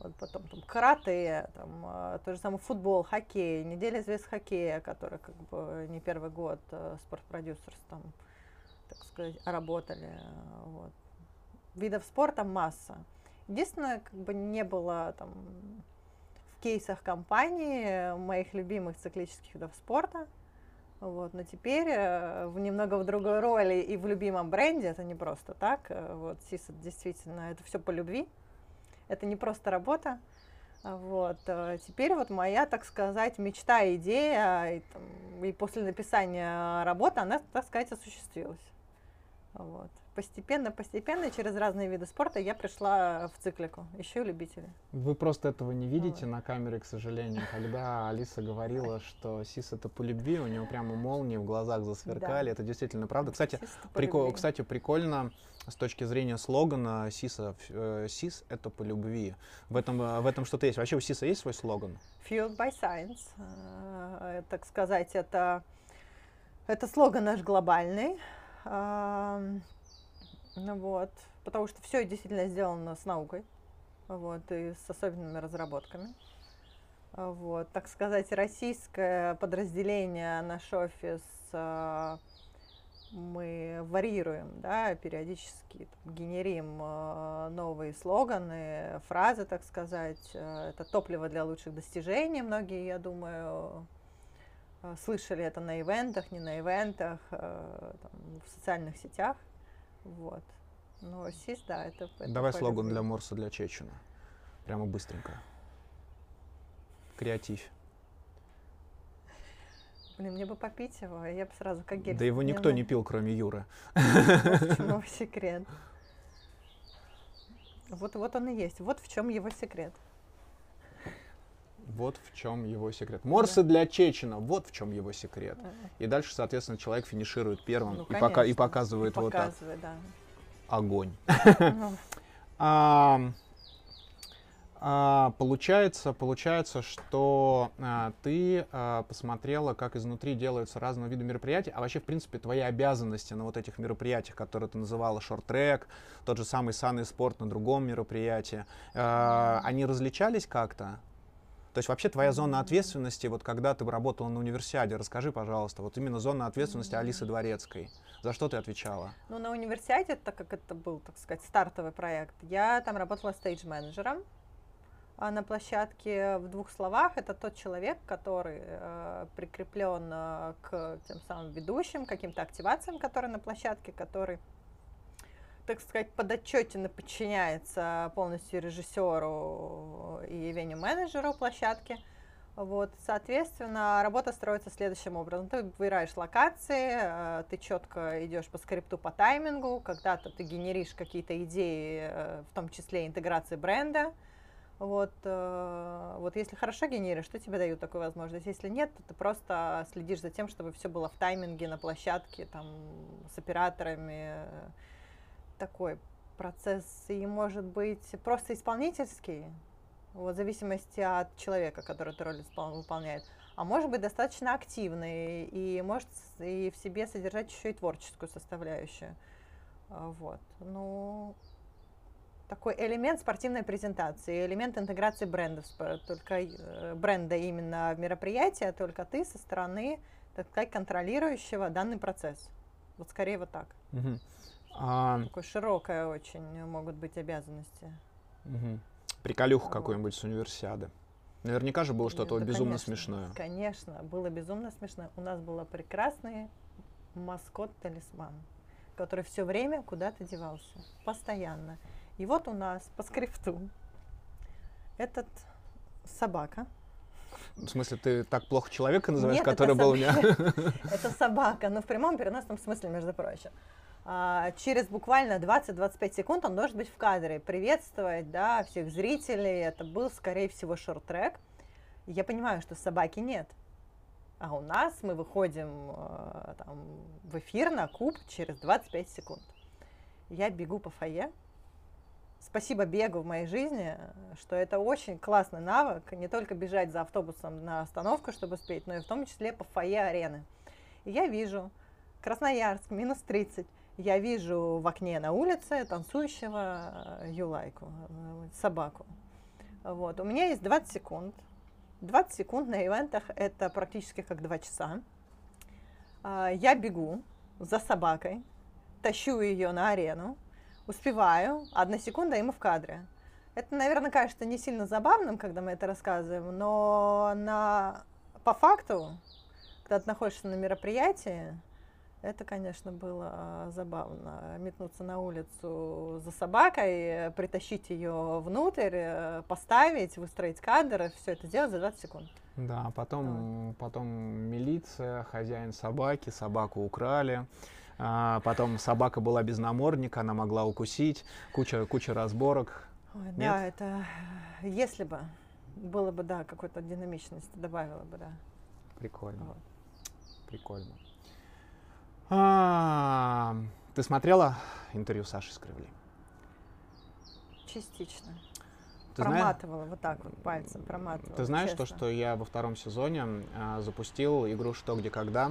Вот потом там карате, там, э, то же самое футбол, хоккей, неделя звезд хоккея, который как бы не первый год э, спортпродюсерс там, так сказать, работали. Вот. Видов спорта масса. Единственное, как бы не было там кейсах компании моих любимых циклических видов спорта. Вот, но теперь э, в немного в другой роли и в любимом бренде, это не просто так. э, Вот, Сиса действительно, это все по любви. Это не просто работа. Вот. э, Теперь вот моя, так сказать, мечта, идея, и, там, и после написания работы она, так сказать, осуществилась. Вот. Постепенно, постепенно, через разные виды спорта я пришла в циклику, еще любители. Вы просто этого не видите Вот. на камере, к сожалению. Когда Алиса говорила, что Сис это по любви, у нее прямо молнии в глазах засверкали. Это действительно правда. Кстати, прикол, кстати, прикольно с точки зрения слогана Сиса. э, Сис это по любви. В этом, э, в этом что-то есть. Вообще у Сиса есть свой слоган? Fueled by Science. Э, Так сказать, это, это слоган наш глобальный. Ну вот, потому что все действительно сделано с наукой, вот, и с особенными разработками. Вот, так сказать, российское подразделение, наш офис, а, мы варьируем, да, периодически там, генерим а, новые слоганы, фразы, так сказать. А, Это топливо для лучших достижений. Многие, я думаю, слышали это на ивентах, не на ивентах, там, в социальных сетях. Вот. Но СИС, да, это... это Давай по слоган для Морса для Чечена. Прямо быстренько. Креатив. Блин, мне бы попить его, и я бы сразу как гель. Да его никто не пил, кроме Юры. Вот секрет. Вот, вот он и есть. Вот в чем его секрет. Вот в чем его секрет. Морсы для Чечена. Вот в чем его секрет. Э, И дальше, соответственно, человек финиширует первым Ну, и, пока, и показывает и вот так. да. Огонь. [LAUGHS] Ну, А, а, получается, получается, что а, ты а, посмотрела, как изнутри делаются разного вида мероприятия, а вообще, в принципе, твои обязанности на вот этих мероприятиях, которые ты называла шорт-трек, тот же самый санный спорт на другом мероприятии, а, они различались как-то? То есть вообще твоя зона ответственности, вот когда ты работала на универсиаде, расскажи, пожалуйста, вот именно зона ответственности Алисы Дворецкой. За что ты отвечала? Ну, на универсиаде, так как это был, так сказать, стартовый проект, я там работала стейдж-менеджером а на площадке. В двух словах, это тот человек, который э, прикреплен э, к тем самым ведущим, каким-то активациям, которые на площадке, который так сказать, подотчетенно подчиняется полностью режиссеру и веню-менеджеру площадки. Вот, соответственно, работа строится следующим образом. Ты выбираешь локации, э, ты четко идешь по скрипту, по таймингу, когда-то ты генеришь какие-то идеи, э, в том числе интеграции бренда. Вот, э, вот если хорошо генеришь, то тебе дают такую возможность. Если нет, то ты просто следишь за тем, чтобы все было в тайминге, на площадке, там, с операторами. Такой процесс и может быть просто исполнительский, вот, в зависимости от человека, который эту роль выполняет. А может быть достаточно активный и может и в себе содержать еще и творческую составляющую. А, Вот. Ну, такой элемент спортивной презентации, элемент интеграции брендов, только э, бренда именно в мероприятие, только ты со стороны, так сказать, контролирующего данный процесс. Вот скорее вот так. Мгм. А, Такое широкое очень могут быть обязанности. Мгм. Приколюху Вот. какую-нибудь с универсиады. Наверняка же было что-то Да, безумно конечно, смешное. Конечно, было безумно смешно. У нас был прекрасный маскот-талисман, который все время куда-то девался, постоянно. И вот у нас по скрипту этот собака. В смысле, ты так плохо человека называешь, Нет, который был у соб- меня? [LAUGHS] Это собака, но в прямом переносном смысле, между прочим. А, через буквально 20-25 секунд он должен быть в кадре, приветствовать да, всех зрителей. Это был, скорее всего, шорт-трек. Я понимаю, что собаки нет. А у нас мы выходим э, там, в эфир на куб через 25 секунд. Я бегу по фойе. Спасибо бегу в моей жизни, что это очень классный навык. Не только бежать за автобусом на остановку, чтобы успеть, но и в том числе по фойе арены. И я вижу Красноярск, минус 30. Я вижу в окне на улице танцующего э, Юлайку, э, собаку. Вот. У меня есть 20 секунд. 20 секунд на ивентах это практически как 2 часа. А, Я бегу за собакой, тащу ее на арену, успеваю, одна секунда, мы в кадре. Это, наверное, кажется не сильно забавным, когда мы это рассказываем, но на... по факту, когда ты находишься на мероприятии, это, конечно, было а, забавно. Метнуться на улицу за собакой, притащить ее внутрь, э, поставить, выстроить кадр, все это сделать за 20 секунд. Да, потом, потом милиция, хозяин собаки, собаку украли. А, потом собака была без намордника, она могла укусить, куча, куча разборок. Ой, да, это если бы было бы, да, какой-то динамичности добавило бы, да. Прикольно, Вот. прикольно. А, ты смотрела интервью Саши Скрывли? Частично. Ты проматывала вот так вот пальцем, проматывала. Ты знаешь то, честно. что я во втором сезоне а, запустил игру «Что, где, когда»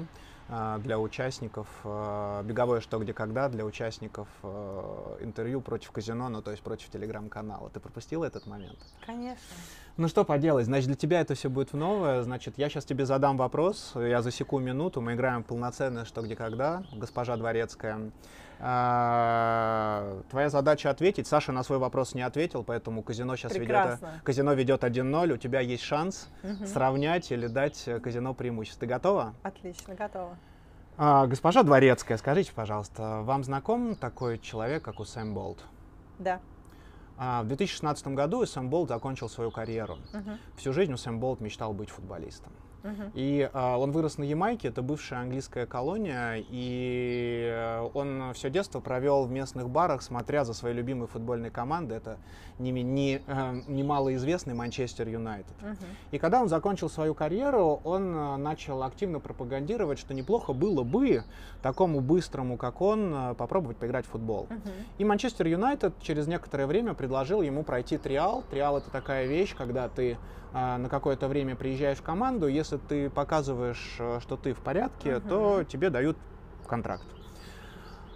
для участников, а, беговое «Что, где, когда» для участников а, интервью против казино, ну то есть против телеграм-канала. Ты пропустил этот момент? Конечно. Ну что поделать, значит, для тебя это все будет в новое. Значит, я сейчас тебе задам вопрос, я засеку минуту, мы играем полноценное «Что, где, когда», госпожа Дворецкая. А, Твоя задача ответить. Саша на свой вопрос не ответил, поэтому казино сейчас ведет, казино ведет 1-0. У тебя есть шанс Мгм. сравнять или дать э, казино преимущество. Ты готова? Отлично, готова. А, госпожа Дворецкая, скажите, пожалуйста, вам знаком такой человек, как Усэм Болт? Да. А, в 2016 году Усэм Болт закончил свою карьеру. Мгм. Всю жизнь Усэм Болт мечтал быть футболистом. Мгм. И а, он вырос на Ямайке, это бывшая английская колония, и э, он все детство провел в местных барах, смотря за своей любимой футбольной командой, это не, ми- не, э, немалоизвестный Манчестер Юнайтед. Мгм. И когда он закончил свою карьеру, он э, начал активно пропагандировать, что неплохо было бы такому быстрому, как он, э, попробовать поиграть в футбол. Мгм. И Манчестер Юнайтед через некоторое время предложил ему пройти триал. Триал это такая вещь, когда ты на какое-то время приезжаешь в команду, если ты показываешь, э, что ты в порядке, Мгм. то тебе дают контракт.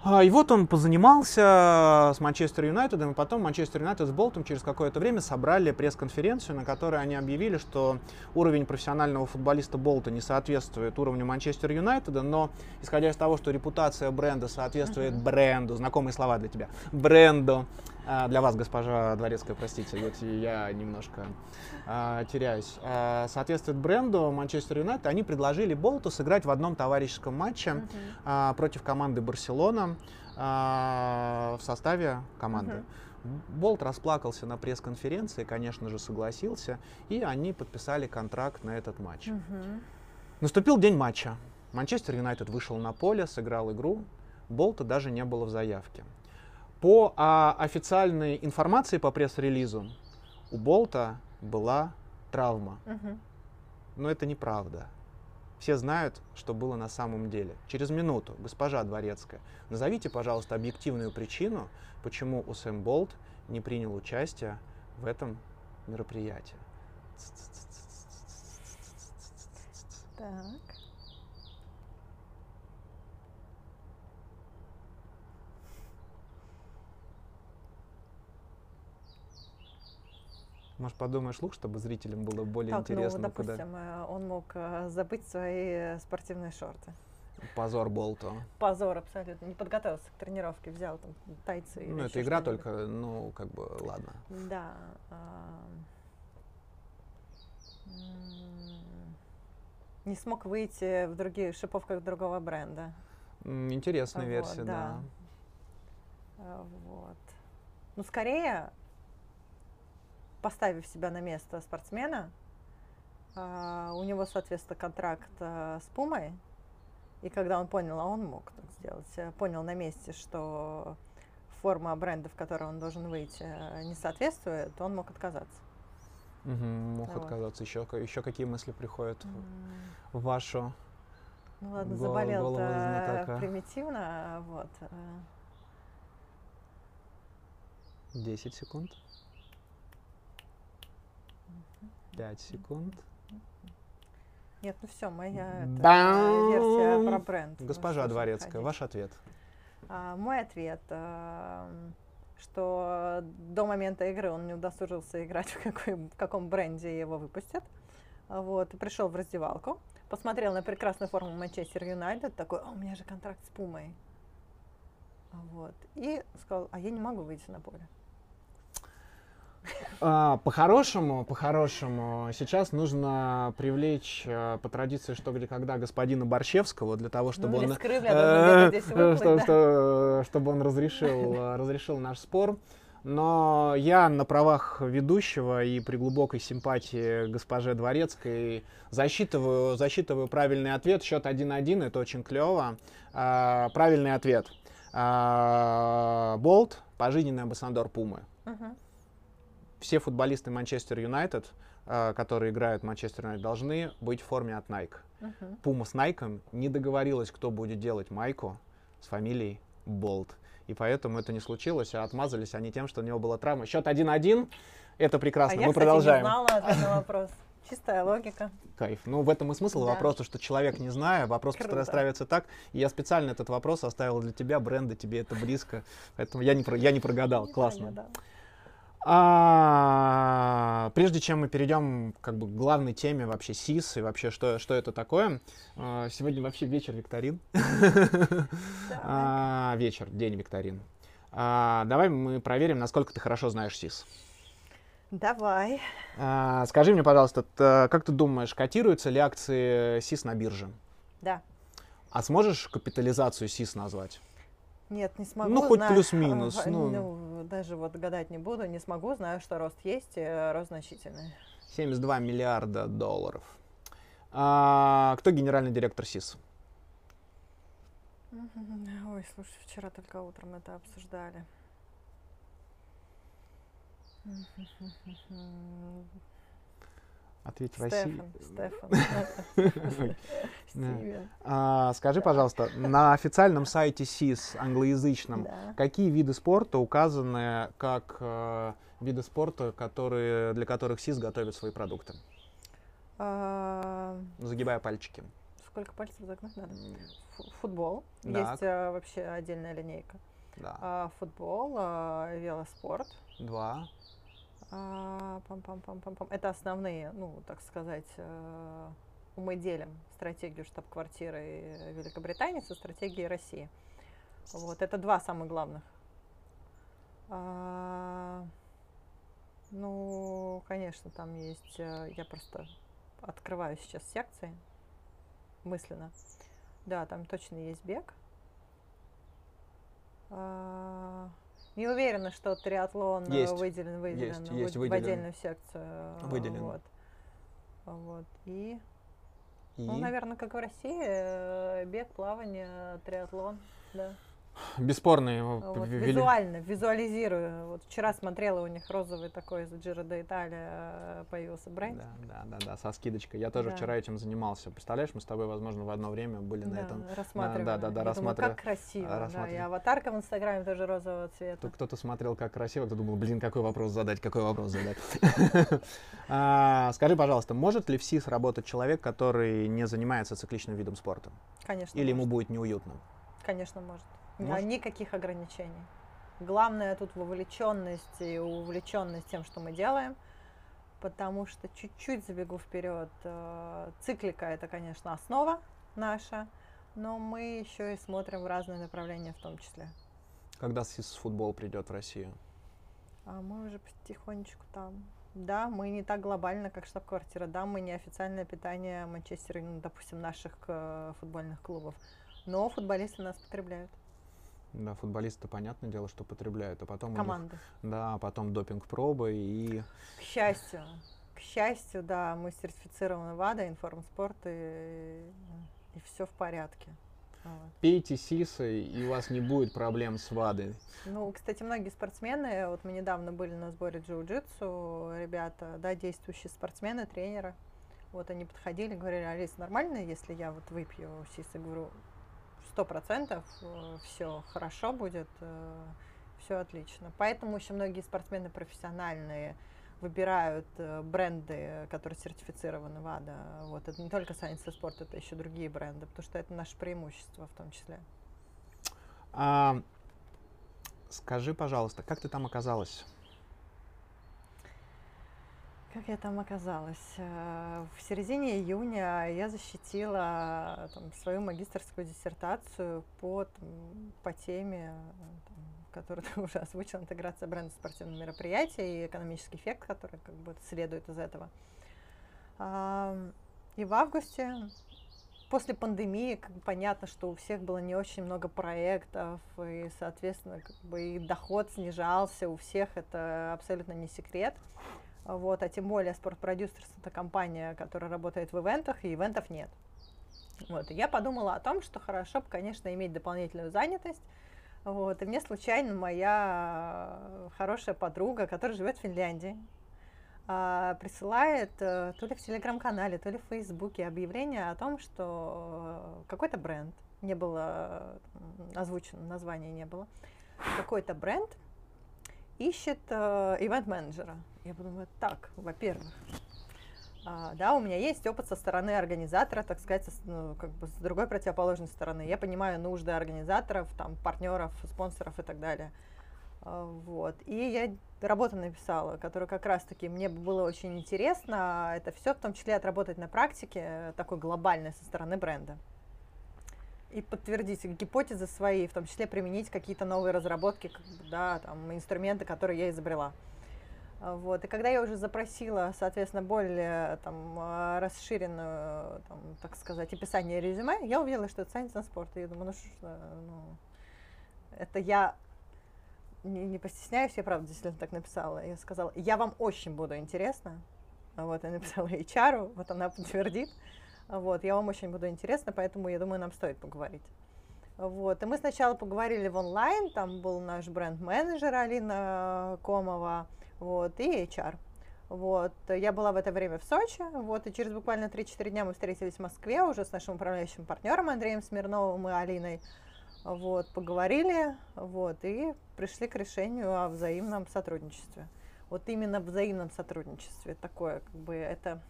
А, И вот он позанимался с Манчестер Юнайтедом, и потом Манчестер Юнайтед с Болтом через какое-то время собрали пресс-конференцию, на которой они объявили, что уровень профессионального футболиста Болта не соответствует уровню Манчестер Юнайтеда, но исходя из того, что репутация бренда соответствует бренду, знакомые слова для тебя, бренду, а, для вас, госпожа Дворецкая, простите, вот я немножко а, теряюсь, а, соответствует бренду Манчестер Юнайтед, они предложили Болту сыграть в одном товарищеском матче Мгм. а, против команды Барселона а, в составе команды. Болт расплакался на пресс-конференции, конечно же, согласился, и они подписали контракт на этот матч. Мгм. Наступил день матча. Манчестер Юнайтед вышел на поле, сыграл игру. Болта даже не было в заявке. По а, официальной информации по пресс-релизу у Болта была травма. Мгм. Но это неправда. Все знают, что было на самом деле. Через минуту, госпожа Дворецкая, назовите, пожалуйста, объективную причину, почему Усэм Болт не принял участие в этом мероприятии. Так. Может, подумаешь лук, чтобы зрителям было более Так, ну, интересно, куда допустим, э, он мог э, забыть свои спортивные шорты. позор Болту. Позор абсолютно. Не подготовился к тренировке, взял там тайцы Ну, это игра только, ну, как бы, ладно. Да. м, Не смог выйти в других шиповках другого бренда. Интересная Вот, версия, да. да. А, Вот. Ну, скорее, поставив себя на место спортсмена, а, у него, соответственно, контракт а, с Пумой, и когда он понял, а он мог так сделать, э, понял на месте, что форма бренда, в которой он должен выйти, э, не соответствует, он мог отказаться. Мгм, мог Вот. отказаться. Еще, еще какие мысли приходят в- М, в вашу? Ну ладно, Го- заболел примитивно, а, вот. э, 10 секунд. 5 секунд. Нет, ну все, моя это, версия про бренд. Ну, Госпожа Дворецкая, ходить. ваш ответ. А, мой ответ. эм, что до момента игры он не удосужился играть, [LAUGHS] в, какой, в каком бренде его выпустят. Вот, пришел в раздевалку, посмотрел на прекрасную форму Манчестер Юнайтед, такой, «А, у меня же контракт с Пумой. Вот, и сказал, а я не могу выйти на поле. А, по-хорошему, по-хорошему, сейчас нужно привлечь э, по традиции что где когда господина Борщевского для того, чтобы ну, он да. что- чтобы он разрешил э, разрешил наш спор. Но я на правах ведущего и при глубокой симпатии госпоже Дворецкой засчитываю, засчитываю правильный ответ. Счет 1-1, это очень клево. А, правильный ответ. А, Болт, пожизненный амбассадор Пумы Мгм. Все футболисты Манчестер Юнайтед, э, которые играют в Манчестер Юнайтед, должны быть в форме от Nike. Пума с Найком не договорилась, кто будет делать майку с фамилией Болт. И поэтому это не случилось, а отмазались они тем, что у него была травма. Счет 1-1. Это А прекрасно. я, Мы кстати, продолжаем. не знала ответ на вопрос. Чистая логика. Кайф. Ну, в этом и смысл Да. вопроса, что человек не зная, вопрос Круто. расстраивается так. И я специально этот вопрос оставил для тебя, бренда, тебе это близко. Поэтому я не, про- я не прогадал. Не Классно. знаю, да. А, прежде чем мы перейдем как бы, к главной теме вообще СИС и вообще что, что это такое, а, сегодня вообще вечер викторин. А, вечер, день викторин. А, давай мы проверим, насколько ты хорошо знаешь СИС. Давай. А, скажи мне, пожалуйста, т- как ты думаешь, котируются ли акции СИС на бирже? Да. А сможешь капитализацию СИС назвать? Нет, не смогу. Ну, хоть знаю. плюс-минус, А, ну. ну, даже вот гадать не буду, не смогу. Знаю, что рост есть, и э, рост значительный. 72 миллиарда долларов. А, кто генеральный директор СИС? Ой, слушай, вчера только утром это обсуждали. Ответь в России. Стефан, Стефан. [LAUGHS] А, скажи, пожалуйста, на официальном сайте СИС англоязычном какие виды спорта указаны как э, виды спорта, которые, для которых СИС готовит свои продукты? А, Загибая пальчики. Сколько пальцев загнуть надо? Фу- Футбол. Есть а, вообще отдельная линейка. Да. А, Футбол, велоспорт. Два. А, пам-пам-пам-пам-пам. Это основные, ну, так сказать, э, мы делим стратегию штаб-квартиры Великобритании со стратегией России. Вот, это два самых главных. А, ну, конечно, там есть, э, я просто открываю сейчас секции мысленно. Да, там точно есть бег. А, не уверена, что триатлон э, Есть. выделен, выделен, Есть, в- есть в выделен. отдельную секцию. э, Выделен. Вот. Вот. И, И ну, наверное, как в России, э, бег, плавание, триатлон, да. Бесспорный его Вот, вели- визуально, визуализирую. Вот вчера смотрела, у них розовый такой из де Италия э, появился бренд. Да, да, да, да, со скидочкой. Я тоже Да. вчера этим занимался. Представляешь, мы с тобой, возможно, в одно время были на Да, этом. рассматривала. да, да, да, Я думаю, как красиво, да. И аватарка в Инстаграме тоже розового цвета. Тут кто-то смотрел, как красиво, кто думал, блин, какой вопрос задать, какой вопрос задать. [LAUGHS] А, Скажи, пожалуйста, может ли в СИС работать человек, который не занимается цикличным видом спорта? Конечно, Или ему будет неуютно? Конечно, может. Может? Никаких ограничений. Главное тут вовлеченность и увлеченность тем, что мы делаем. Потому что чуть-чуть забегу вперед. э, Циклика это, конечно, основа наша, но мы еще и смотрим в разные направления в том числе. Когда СИС футбол придет в Россию? А мы уже потихонечку там. Да, мы не так глобально, как штаб-квартира. Да, мы не официальное питание Манчестера, ну, допустим, наших э, футбольных клубов. Но футболисты нас потребляют. Да, футболисты, понятное дело, что потребляют, а потом у них- Команды. да, а потом допинг-пробы и К счастью, к счастью, да, мы сертифицированы ВАДА, информспорт, и, и все в порядке. Вот. пейте сисы, и у вас не будет проблем с ВАДой. Ну, кстати, многие спортсмены, вот мы недавно были на сборе джиу-джитсу, ребята, да, действующие спортсмены, тренеры, вот они подходили, говорили, Алис, нормально, если я вот выпью сис? Я говорю, сто процентов, все хорошо будет, все отлично. Поэтому еще многие спортсмены профессиональные выбирают э, бренды, которые сертифицированы ВАДА. Вот это не только Science спорт, это еще другие бренды, потому что это наше преимущество в том числе. А, Скажи, пожалуйста, как ты там оказалась? Как я там оказалась? Э, в середине июня я защитила там, свою магистрскую диссертацию по, там, по теме, там, которую ты [LAUGHS] уже озвучил, интеграция бренда в спортивном мероприятии и экономический эффект, который как бы следует из этого. И в августе, после пандемии, как бы понятно, что у всех было не очень много проектов, и, соответственно, как бы и доход снижался, у всех это абсолютно не секрет. Вот, а тем более спортпродюсерс это компания, которая работает в ивентах, и ивентов нет. Вот, и я подумала о том, что хорошо бы, конечно, иметь дополнительную занятость. Вот, и мне случайно моя хорошая подруга, которая живет в Финляндии, а, присылает э, то ли в телеграм-канале, то ли в фейсбуке объявление о том, что какой-то бренд, не было озвучено, названия не было, какой-то бренд ищет э, ивент-менеджера. Я подумала, так, во-первых, а, да, у меня есть опыт со стороны организатора, так сказать, ну, как бы с другой противоположной стороны. Я понимаю нужды организаторов, там, партнеров, спонсоров и так далее. А, вот. И я работу написала, которая как раз-таки мне было очень интересно. Это все в том числе отработать на практике, такой глобальной со стороны бренда и подтвердить гипотезы свои, в том числе применить какие-то новые разработки, да, там, инструменты, которые я изобрела. Вот. И когда я уже запросила, соответственно, более там, а, расширенную, там, так сказать, описание резюме, я увидела, что это Science and Sport. И я думаю, ну что, ну, это я не, не постесняюсь, я правда действительно так написала. Я сказала, я вам очень буду интересна. Вот, я написала [LAUGHS] HR, вот она подтвердит. Вот, я вам очень буду интересна, поэтому я думаю, нам стоит поговорить. Вот, и мы сначала поговорили в онлайн, там был наш бренд-менеджер Алина Комова, вот, и HR. Вот, я была в это время в Сочи, вот, и через буквально 3-4 дня мы встретились в Москве уже с нашим управляющим партнером Андреем Смирновым и Алиной, вот, поговорили, вот, и пришли к решению о взаимном сотрудничестве. Вот именно взаимном сотрудничестве такое, как бы, это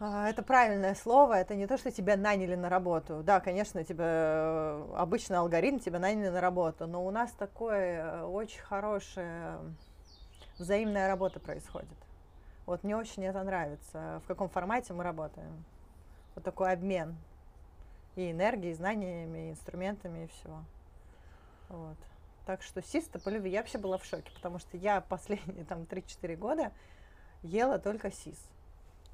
это правильное слово, это не то, что тебя наняли на работу. Да, конечно, тебя э, обычно алгоритм тебя наняли на работу, но у нас такое э, очень хорошая взаимная работа происходит. Вот мне очень это нравится, в каком формате мы работаем. Вот такой обмен и энергией, и знаниями, и инструментами, и всего. Вот. Так что сис-то по любви я вообще была в шоке, потому что я [LAUGHS] последние там 3-4 года ела только сис.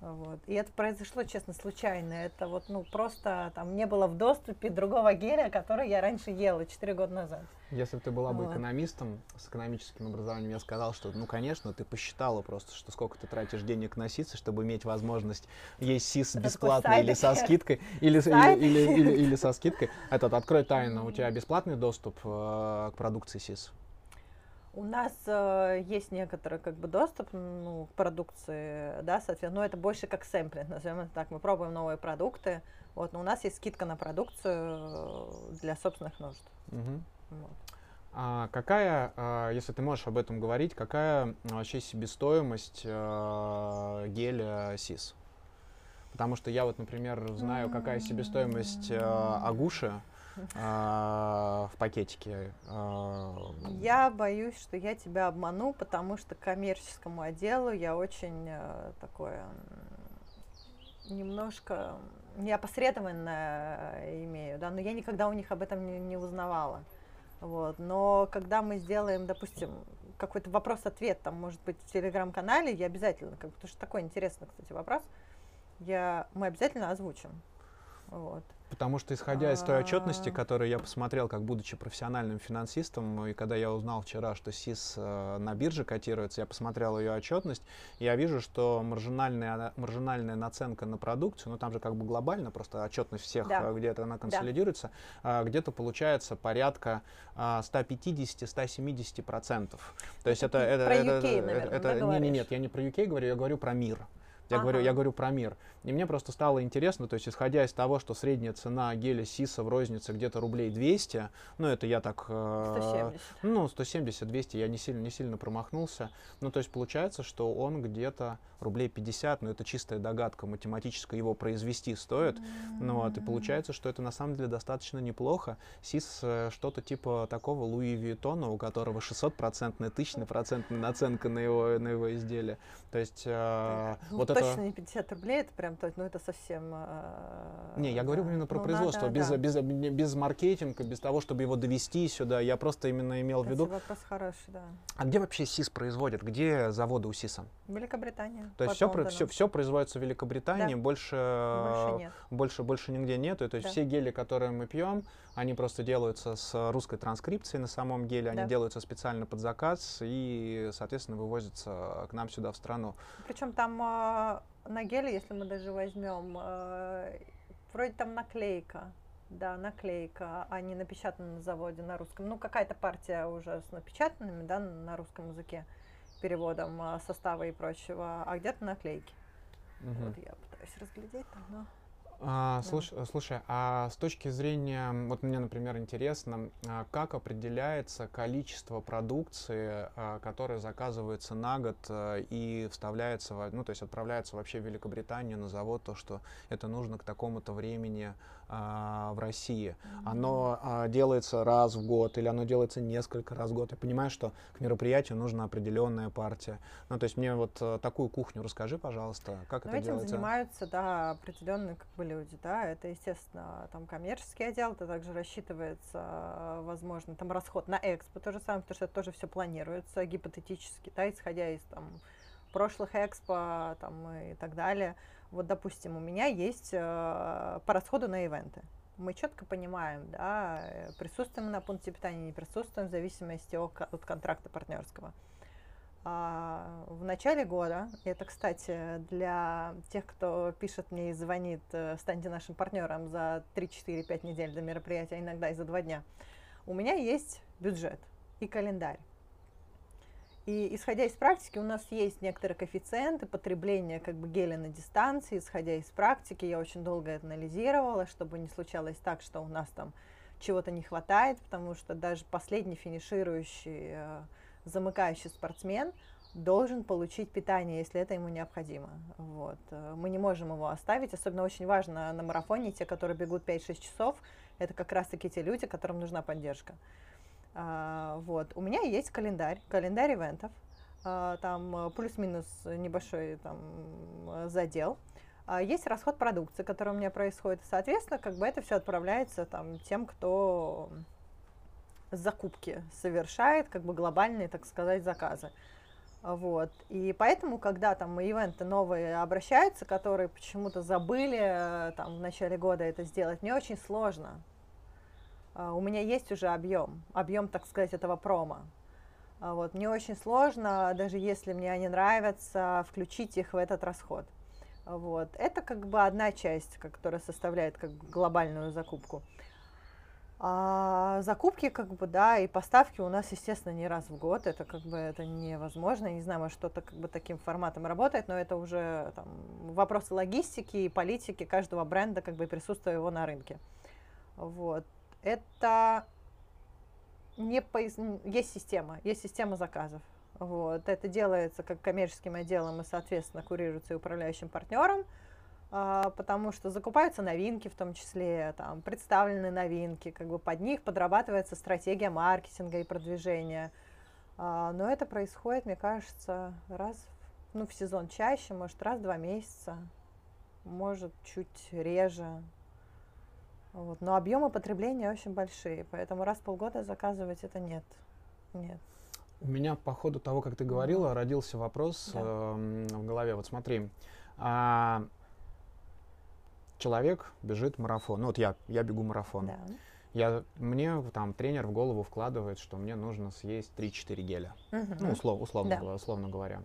Вот. И это произошло, честно, случайно. Это вот, ну, просто там не было в доступе другого геля, который я раньше ела 4 года назад. Если бы ты была бы вот. экономистом с экономическим образованием, я сказал, что, ну, конечно, ты посчитала просто, что сколько ты тратишь денег на СИС, чтобы иметь возможность есть СИС бесплатно или со скидкой, или, или, или, или, или со скидкой. Этот, открой тайну, у тебя бесплатный доступ э, к продукции СИС? У нас э, есть некоторый как бы доступ ну, к продукции, да, соответственно, но это больше как сэмплинг, назовем это так. Мы пробуем новые продукты, вот, но у нас есть скидка на продукцию для собственных нужд. Угу. Вот. А какая, а, если ты можешь об этом говорить, какая вообще себестоимость а, геля СИС? Потому что я вот, например, знаю, какая себестоимость а, Агуши, а, в пакетике. А, я боюсь, что я тебя обману, потому что коммерческому отделу я очень э, такое немножко неопосредованно имею, да, но я никогда у них об этом не, не узнавала. Вот. Но когда мы сделаем, допустим, какой-то вопрос-ответ, там, может быть, в телеграм-канале, я обязательно, как, потому что такой интересный, кстати, вопрос, я, мы обязательно озвучим. Вот. Потому что, исходя из той отчетности, а. которую я посмотрел, как будучи профессиональным финансистом, и когда я узнал вчера, что СИС э, на бирже котируется, я посмотрел ее отчетность, я вижу, что маржинальная, маржинальная наценка на продукцию, ну там же как бы глобально, просто отчетность всех, да. Э, где-то она консолидируется, да. где-то получается порядка 150-170%. То есть это... это, про это, UK, это, наверное, это, не, не, нет, я не про UK говорю, я говорю про мир. Я, Ага. говорю, я говорю про мир. И мне просто стало интересно, то есть исходя из того, что средняя цена геля Сиса в рознице где-то рублей 200, ну это я так... э, 170. Ну, 170-200, я не сильно, не сильно промахнулся. Ну, то есть получается, что он где-то рублей 50, но это чистая догадка математическая, его произвести стоит. Ну вот, и получается, что это на самом деле достаточно неплохо. СИС э, что-то типа такого Луи Виттона, у которого 600-процентная, тысячная процентная наценка на его, на его изделие. То есть э, Ну, вот точно это... не 50 рублей, это прям, то- ну это совсем... э, Не, я говорю именно про Ну, производство, надо, без, да. без, без маркетинга, без того, чтобы его довести сюда. Я просто именно имел в виду. вопрос хороший, да. А где вообще СИС производят? Где заводы у СИСа? Великобритания. То есть все, все, все производится в Великобритании, Да. больше, Больше нет. больше, больше нигде нету. То есть Да. все гели, которые мы пьем, они просто делаются с русской транскрипцией на самом геле, они Да. делаются специально под заказ и, соответственно, вывозятся к нам сюда в страну. Причем там э, на геле, если мы даже возьмем, э, вроде там наклейка. Да, наклейка, а не напечатана на заводе на русском. Ну, какая-то партия уже с напечатанными, да, на русском языке, переводом э, состава и прочего, а где-то наклейки. Мгм. Вот я пытаюсь разглядеть там, но... А, Да. слуш- э, слушай, а с точки зрения, вот мне, например, интересно, а, как определяется количество продукции, а, которая заказывается на год а, и вставляется, ну, то есть отправляется вообще в Великобританию на завод, то, что это нужно к такому-то времени в России. Оно а, делается раз в год или оно делается несколько раз в год. Я понимаю, что к мероприятию нужна определенная партия. Ну, то есть мне вот э, такую кухню расскажи, пожалуйста, как Но это этим делается? занимаются, да, определенные как бы люди, да, это, естественно, там коммерческий отдел, это также рассчитывается, э, возможно, там расход на экспо, то же самое, потому что это тоже все планируется гипотетически, да, исходя из там прошлых экспо там и так далее. Вот, допустим, у меня есть э, по расходу на ивенты. Мы четко понимаем, да, э, присутствуем на пункте питания, не присутствуем в зависимости от контракта партнерского. А, в начале года, это, кстати, для тех, кто пишет мне и звонит, э, станьте нашим партнером за 3-4-5 недель до мероприятия, а иногда и за 2 дня, у меня есть бюджет и календарь. И исходя из практики, у нас есть некоторые коэффициенты потребления как бы геля на дистанции. Исходя из практики, я очень долго это анализировала, чтобы не случалось так, что у нас там чего-то не хватает, потому что даже последний финиширующий, э, замыкающий спортсмен должен получить питание, если это ему необходимо. Вот. Э, Мы не можем его оставить. Особенно очень важно на марафоне, те, которые бегут 5-6 часов, это как раз-таки те люди, которым нужна поддержка. А, вот. У меня есть календарь, календарь ивентов. А, там э, плюс-минус небольшой там э, задел. А, Есть расход продукции, который у меня происходит. Соответственно, как бы это все отправляется там, тем, кто закупки совершает, как бы глобальные, так сказать, заказы. Вот. И поэтому, когда там ивенты новые обращаются, которые почему-то забыли э, там в начале года это сделать, мне очень сложно. А, У меня есть уже объем, объем, так сказать, этого промо. А, Вот. Мне очень сложно, даже если мне они нравятся, включить их в этот расход. Вот. Это как бы одна часть, которая составляет как глобальную закупку. А закупки, как бы, да, и поставки у нас, естественно, не раз в год. Это как бы это невозможно. Я не знаю, может, что-то как бы таким форматом работает, но это уже там, вопросы логистики и политики каждого бренда, как бы присутствия его на рынке. Вот. Это не пояс- есть система, есть система заказов. Вот. Это делается как коммерческим отделом и, соответственно, курируется и управляющим партнером, а, потому что закупаются новинки, в том числе там представлены новинки, как бы под них подрабатывается стратегия маркетинга и продвижения. А, но это происходит, мне кажется, раз ну, в сезон чаще, может, раз в два месяца, может, чуть реже. Вот. Но объемы потребления очень большие, поэтому раз в полгода заказывать это нет. Нет. У меня по ходу того, как ты говорила, родился вопрос Да. эм, в голове. Вот смотри, а, человек бежит марафон. Ну вот я, я бегу марафон. Да. Я, мне там тренер в голову вкладывает, что мне нужно съесть 3-4 геля. Мгм. Ну, услов- условно, Да. условно говоря.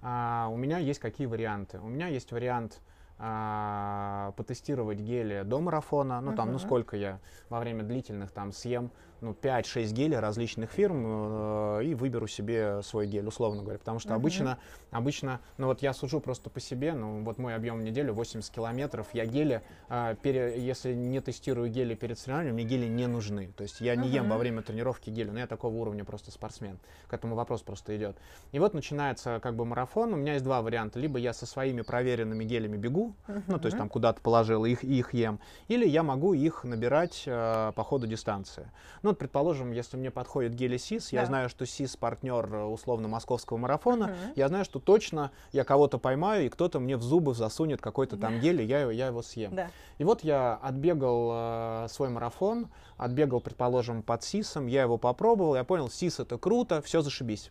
А, у меня есть какие варианты? У меня есть вариант а, потестировать гели до марафона. Ну, там, ну, Мгм. сколько я во время длительных там съем, ну, 5-6 гелей различных фирм э, и выберу себе свой гель, условно говоря. Потому что Мгм. обычно, обычно, ну, вот я сужу просто по себе, ну, вот мой объем в неделю 80 километров, я гели, а, пере- если не тестирую гели перед соревнованием, мне гели не нужны. То есть я не ем Мгм. во время тренировки гели, но я такого уровня просто спортсмен. К этому вопрос просто идет. И вот начинается как бы марафон. У меня есть два варианта. Либо я со своими проверенными гелями бегу, ну, то есть там куда-то положил их и их ем. Или я могу их набирать э, по ходу дистанции. Ну, вот, предположим, если мне подходит гели СИС, я Да. знаю, что СИС партнер э, условно московского марафона, Мгм. я знаю, что точно я кого-то поймаю, и кто-то мне в зубы засунет какой-то там гель, и я, его- я его съем. Да. И вот я отбегал э, свой марафон, отбегал, предположим, под СИСом, я его попробовал, я понял, СИС это круто, все зашибись.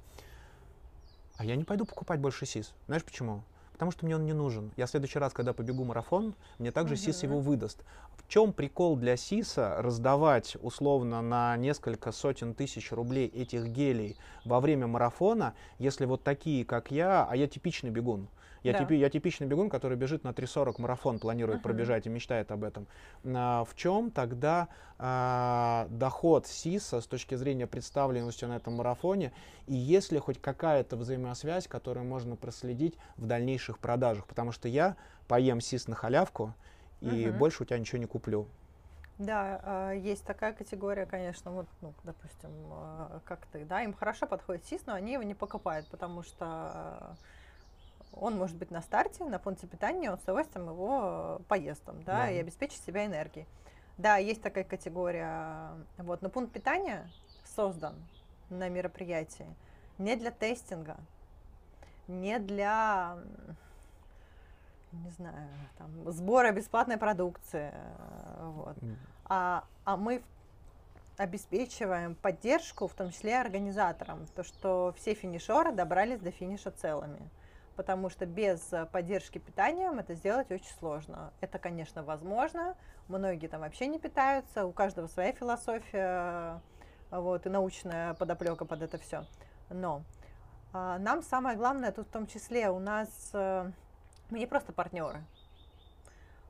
А я не пойду покупать больше СИС. Знаешь почему? Потому что мне он не нужен. Я в следующий раз, когда побегу марафон, мне также СИС его выдаст. В чем прикол для СИСа раздавать условно на несколько сотен тысяч рублей этих гелей во время марафона, если вот такие, как я, а я типичный бегун. Я, Да. типи- я типичный бегун, который бежит на 3.40 марафон, планирует Мгм. пробежать и мечтает об этом. А, в чем тогда а, доход СИСа с точки зрения представленности на этом марафоне? И есть ли хоть какая-то взаимосвязь, которую можно проследить в дальнейших продажах? Потому что я поем СИС на халявку, и Мгм. больше у тебя ничего не куплю. Да, а, есть такая категория, конечно, вот, ну, допустим, а, как ты, да, им хорошо подходит СИС, но они его не покупают, потому что а, он может быть на старте, на пункте питания, он с удовольствием его э, поест там, да, Да. и обеспечит себя энергией. Да, есть такая категория, вот, но пункт питания создан на мероприятии не для тестинга, не для, не знаю, там, сбора бесплатной продукции, э, вот, а, а мы обеспечиваем поддержку, в том числе организаторам, то, что все финишеры добрались до финиша целыми. Потому что без э, поддержки питанием это сделать очень сложно. Это, конечно, возможно. Многие там вообще не питаются, у каждого своя философия, э, вот, и научная подоплека под это все. Но а, нам самое главное тут в том числе у нас э, мы не просто партнеры.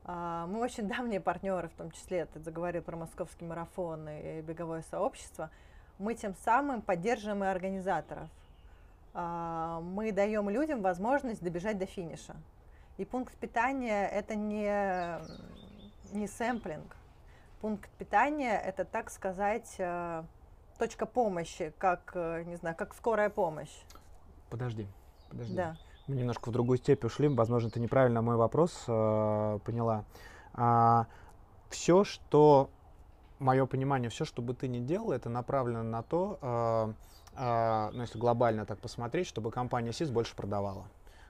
А, Мы очень [LAUGHS] давние партнеры, в том числе ты заговорил про московский марафон и беговое сообщество. Мы тем самым поддерживаем и организаторов. А, Мы даем людям возможность добежать до финиша. И пункт питания это не, не сэмплинг. Пункт питания это, так сказать, э, точка помощи, как, э, не знаю, как скорая помощь. Подожди, подожди. Да. Мы немножко в другую степь ушли. Возможно, ты неправильно мой вопрос э, поняла. все, что мое понимание, все, что бы ты ни делал, это направлено на то, э, ну, если глобально так посмотреть, чтобы компания СИС больше продавала.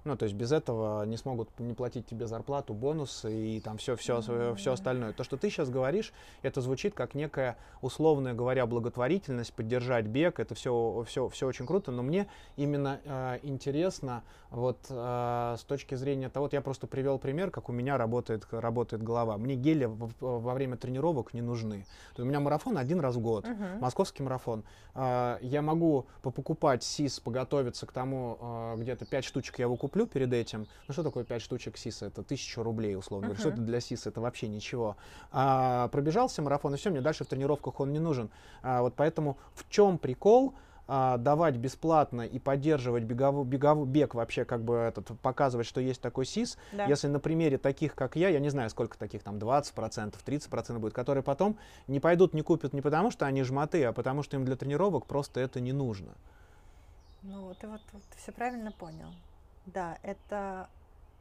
Ну, то есть без этого не смогут не платить тебе зарплату, бонусы и там все, все, все остальное. То, что ты сейчас говоришь, это звучит как некая, условная говоря, благотворительность, поддержать бег, это все, все, все очень круто, но мне именно э, интересно вот э, с точки зрения того, вот я просто привел пример, как у меня работает, работает голова. Мне гели в- в- во время тренировок не нужны. То у меня марафон один раз в год, Мгм. московский марафон. А, Я могу покупать СИС, поготовиться к тому, а, где-то 5 штучек я его куплю перед этим. Ну что такое 5 штучек СИСа? Это 1000 рублей, условно говоря. Что Мгм. это для СИСа? Это вообще ничего. А, Пробежался марафон, и все, мне дальше в тренировках он не нужен. А, Вот поэтому в чем прикол? а, давать бесплатно и поддерживать бегову, бегову, бег вообще как бы этот, показывать, что есть такой СИС, Да. если на примере таких, как я, я не знаю, сколько таких, там 20%, 30% будет, которые потом не пойдут, не купят не потому, что они жмоты, а потому, что им для тренировок просто это не нужно. Ну, ты вот, вот все правильно понял. Да, это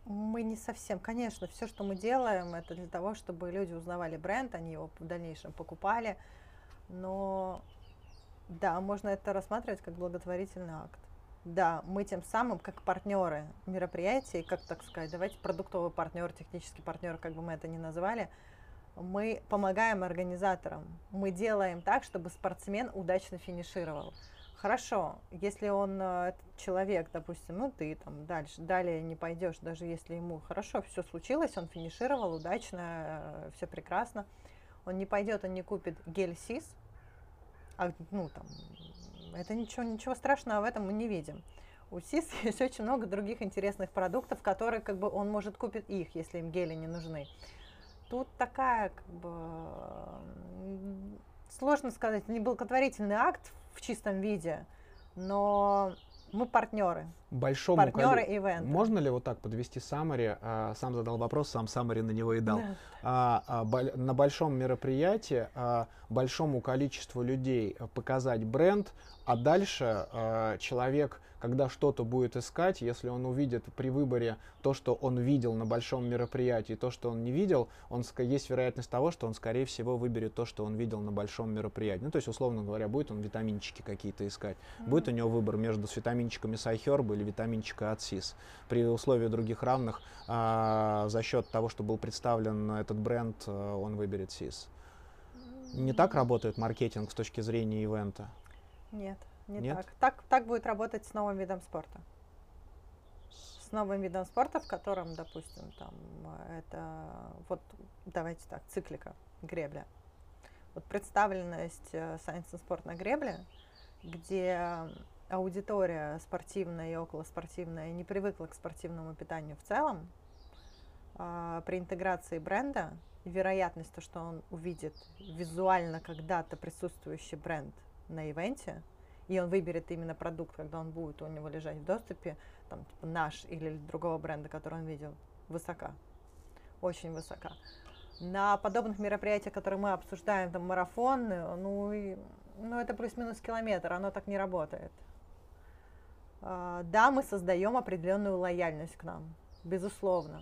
мы не совсем, конечно, все, что мы делаем, это для того, чтобы люди узнавали бренд, они его в дальнейшем покупали, но да, можно это рассматривать как благотворительный акт. Да, мы тем самым, как партнеры мероприятий, как так сказать, давайте продуктовый партнер, технический партнер, как бы мы это ни назвали, мы помогаем организаторам. Мы делаем так, чтобы спортсмен удачно финишировал. Хорошо, если он, э, этот человек, допустим, ну ты там дальше, далее не пойдешь, даже если ему хорошо все случилось, он финишировал удачно, все прекрасно, он не пойдет, он не купит гель СИС, а, ну там, это ничего, ничего страшного в этом мы не видим. У СИС [LAUGHS] есть очень много других интересных продуктов, которые как бы он может купить их, если им гели не нужны. Тут такая как бы сложно сказать, не благотворительный акт в чистом виде, но мы партнеры. Большому Партнеры коле- ивента. Можно ли вот так подвести саммари? А, сам задал вопрос, сам саммари на него и дал. Да. А, а, на большом мероприятии а, большому количеству людей показать бренд, а дальше а, человек, когда что-то будет искать, если он увидит при выборе то, что он видел на большом мероприятии, то, что он не видел, он, есть вероятность того, что он, скорее всего, выберет то, что он видел на большом мероприятии. Ну, то есть, условно говоря, будет он витаминчики какие-то искать. Будет у него выбор между с витаминчиками Сайхерба или витаминчика от СИС. При условии других равных а, за счет того, что был представлен этот бренд, а, он выберет СИС. Не так работает маркетинг с точки зрения ивента. Нет, не Нет? так. так. Так будет работать с новым видом спорта. С новым видом спорта, в котором, допустим, там э, это вот давайте так, циклика, гребля. Вот представленность э, Science and Sport на гребле, где аудитория спортивная и околоспортивная не привыкла к спортивному питанию в целом, а, при интеграции бренда вероятность, то, что он увидит визуально когда-то присутствующий бренд на ивенте, и он выберет именно продукт, когда он будет у него лежать в доступе, там, типа наш или другого бренда, который он видел, высока. Очень высока. На подобных мероприятиях, которые мы обсуждаем, там марафоны, ну, и, ну это плюс-минус километр, оно так не работает. А, Да, мы создаем определенную лояльность к нам, безусловно.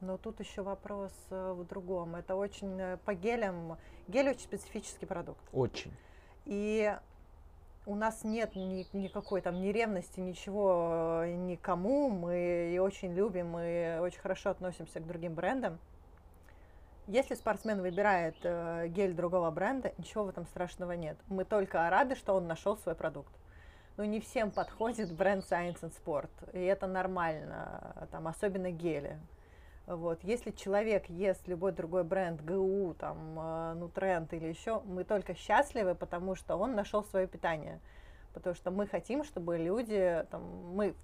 Но тут еще вопрос э, в другом. Это очень э, по гелям. Гель очень специфический продукт. Очень. И у нас нет ни, никакой там ни ревности, ничего э, никому. Мы и очень любим, мы очень хорошо относимся к другим брендам. Если спортсмен выбирает э, гель другого бренда, ничего в этом страшного нет. Мы только рады, что он нашел свой продукт. Но не всем [LAUGHS] подходит бренд Science and Sport, и это нормально, там, особенно гели. Вот. Если человек ест любой другой бренд, ГУ, там, э, Нутренд или еще, мы только счастливы, потому что он нашел свое питание. Потому что мы хотим, чтобы люди, там, мы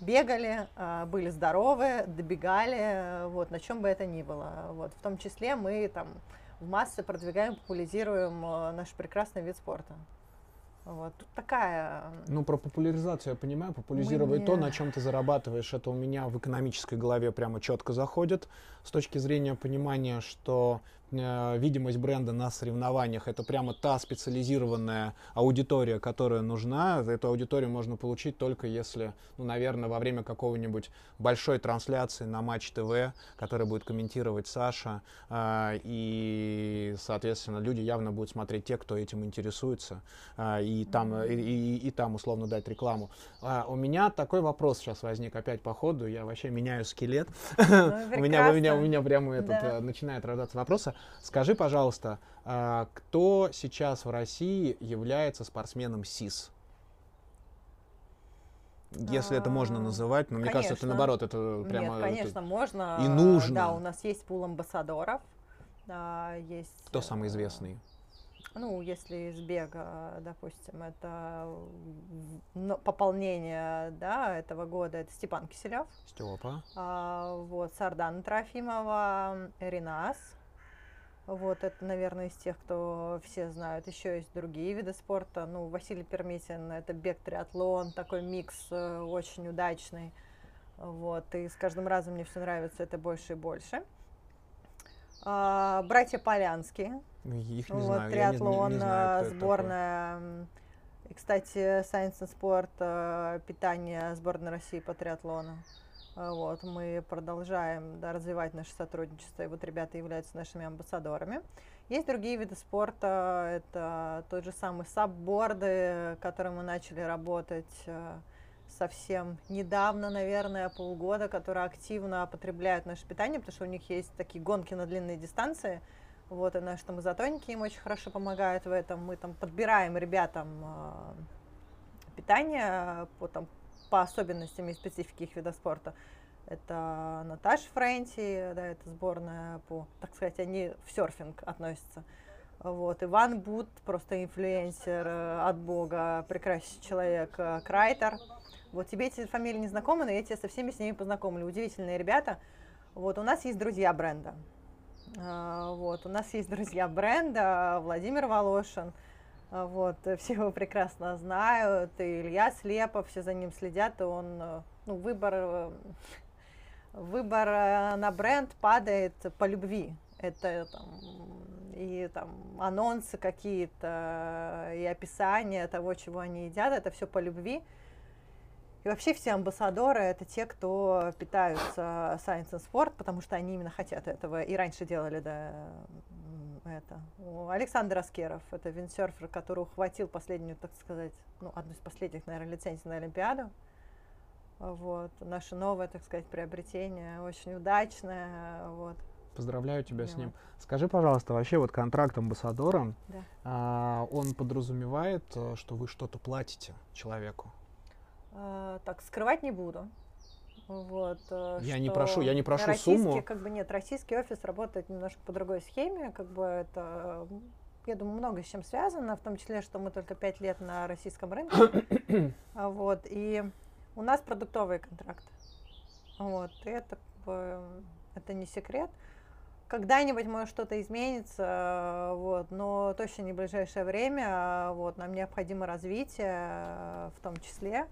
бегали, э, были здоровы, добегали, э, вот, на чем бы это ни было. Вот. В том числе мы там в массы продвигаем, популяризируем э, наш прекрасный вид спорта. Вот. Тут такая... Ну, про популяризацию я понимаю. Популяризировать не- то, на чем ты зарабатываешь, это у меня в экономической голове прямо четко заходит. С точки зрения понимания, что э, видимость бренда на соревнованиях это прямо та специализированная аудитория, которая нужна. Эту аудиторию можно получить только если, ну, наверное, во время какого-нибудь большой трансляции на Матч ТВ, который будет комментировать Саша. э, и, соответственно, люди явно будут смотреть те, кто этим интересуется. а, и там, э, и, и- и там условно дать рекламу. А, у меня такой вопрос сейчас возник опять по ходу, я вообще меняю скелет. Ну, [LAUGHS] у, меня, у, меня, у меня прямо этот, Да. э, начинает рождаться вопросы. Скажи, пожалуйста, а, кто сейчас в России является спортсменом СИС? Если это можно А, называть, но мне кажется, это конечно. наоборот, это прямо... Нет, это- конечно, можно. и Э, нужно. Да, у нас есть пул амбассадоров. а, есть, Кто самый э, известный? Ну, если из бега, допустим, это пополнение да, этого года, это Степан Киселев, Степа. а, вот, Сардана Трофимова, Ренас. Вот, это, наверное, из тех, кто все знают. Еще есть другие виды спорта. Ну, Василий Пермитин, это бег, триатлон, такой микс э, очень удачный. Вот, и с каждым разом мне все нравится это больше и больше. А, братья Полянские, Их не вот, знаю. я не- не- триатлон, знаю, такой. сборная. м, И, кстати, Science and Sport, э, питание сборной России по триатлону. Э, Вот, мы продолжаем да, развивать наше сотрудничество, и вот ребята являются нашими амбассадорами. Есть другие виды спорта, это тот же самый сабборды, которым мы начали работать совсем недавно, наверное, полгода, которые активно потребляют наше питание, потому что у них есть такие гонки на длинные дистанции. Вот, и наши там изотоники им очень хорошо помогают в этом. Мы там подбираем ребятам э, питание по, там, по особенностям и специфике их вида спорта. Это Наташа Френти, да, это сборная по, так сказать, они в серфинг относятся. Вот, Иван Бут, просто инфлюенсер э, от бога, прекрасный человек, э, Крайтер. Вот тебе эти фамилии не знакомы, но я тебя со всеми с ними познакомлю. Удивительные ребята. Вот, у нас есть друзья бренда. А, вот, у нас есть друзья бренда, Владимир Волошин, вот, [LAUGHS] все его прекрасно знают, и Илья Слепов, все за ним следят, и он, э, ну, выбор, выбор на бренд падает по любви. Это там, и там анонсы какие-то, и описание того, чего они едят, это все по любви. И вообще все амбассадоры это те, кто питаются Science and Sport, потому что они именно хотят этого. И раньше делали, да, это. Александр Аскеров, это виндсерфер, который ухватил последнюю, так сказать, ну, одну из последних, наверное, лицензий на Олимпиаду. Вот. Наше новое, так сказать, приобретение, очень удачное. Вот. Поздравляю тебя да. с ним. Скажи, пожалуйста, вообще вот контракт амбассадора, да. а, он подразумевает, э, что вы что-то платите человеку? А, так, скрывать не буду. Вот, э, я не прошу, я не прошу сумму. Как бы нет, российский офис работает немножко по другой схеме, как бы это, я думаю, много с чем связано, в том числе, что мы только пять лет на российском рынке, [COUGHS] а вот, и у нас продуктовые контракты, вот, и это, это не секрет. Когда-нибудь может что-то изменится, вот, но точно не в ближайшее время, вот, нам необходимо развитие в том числе,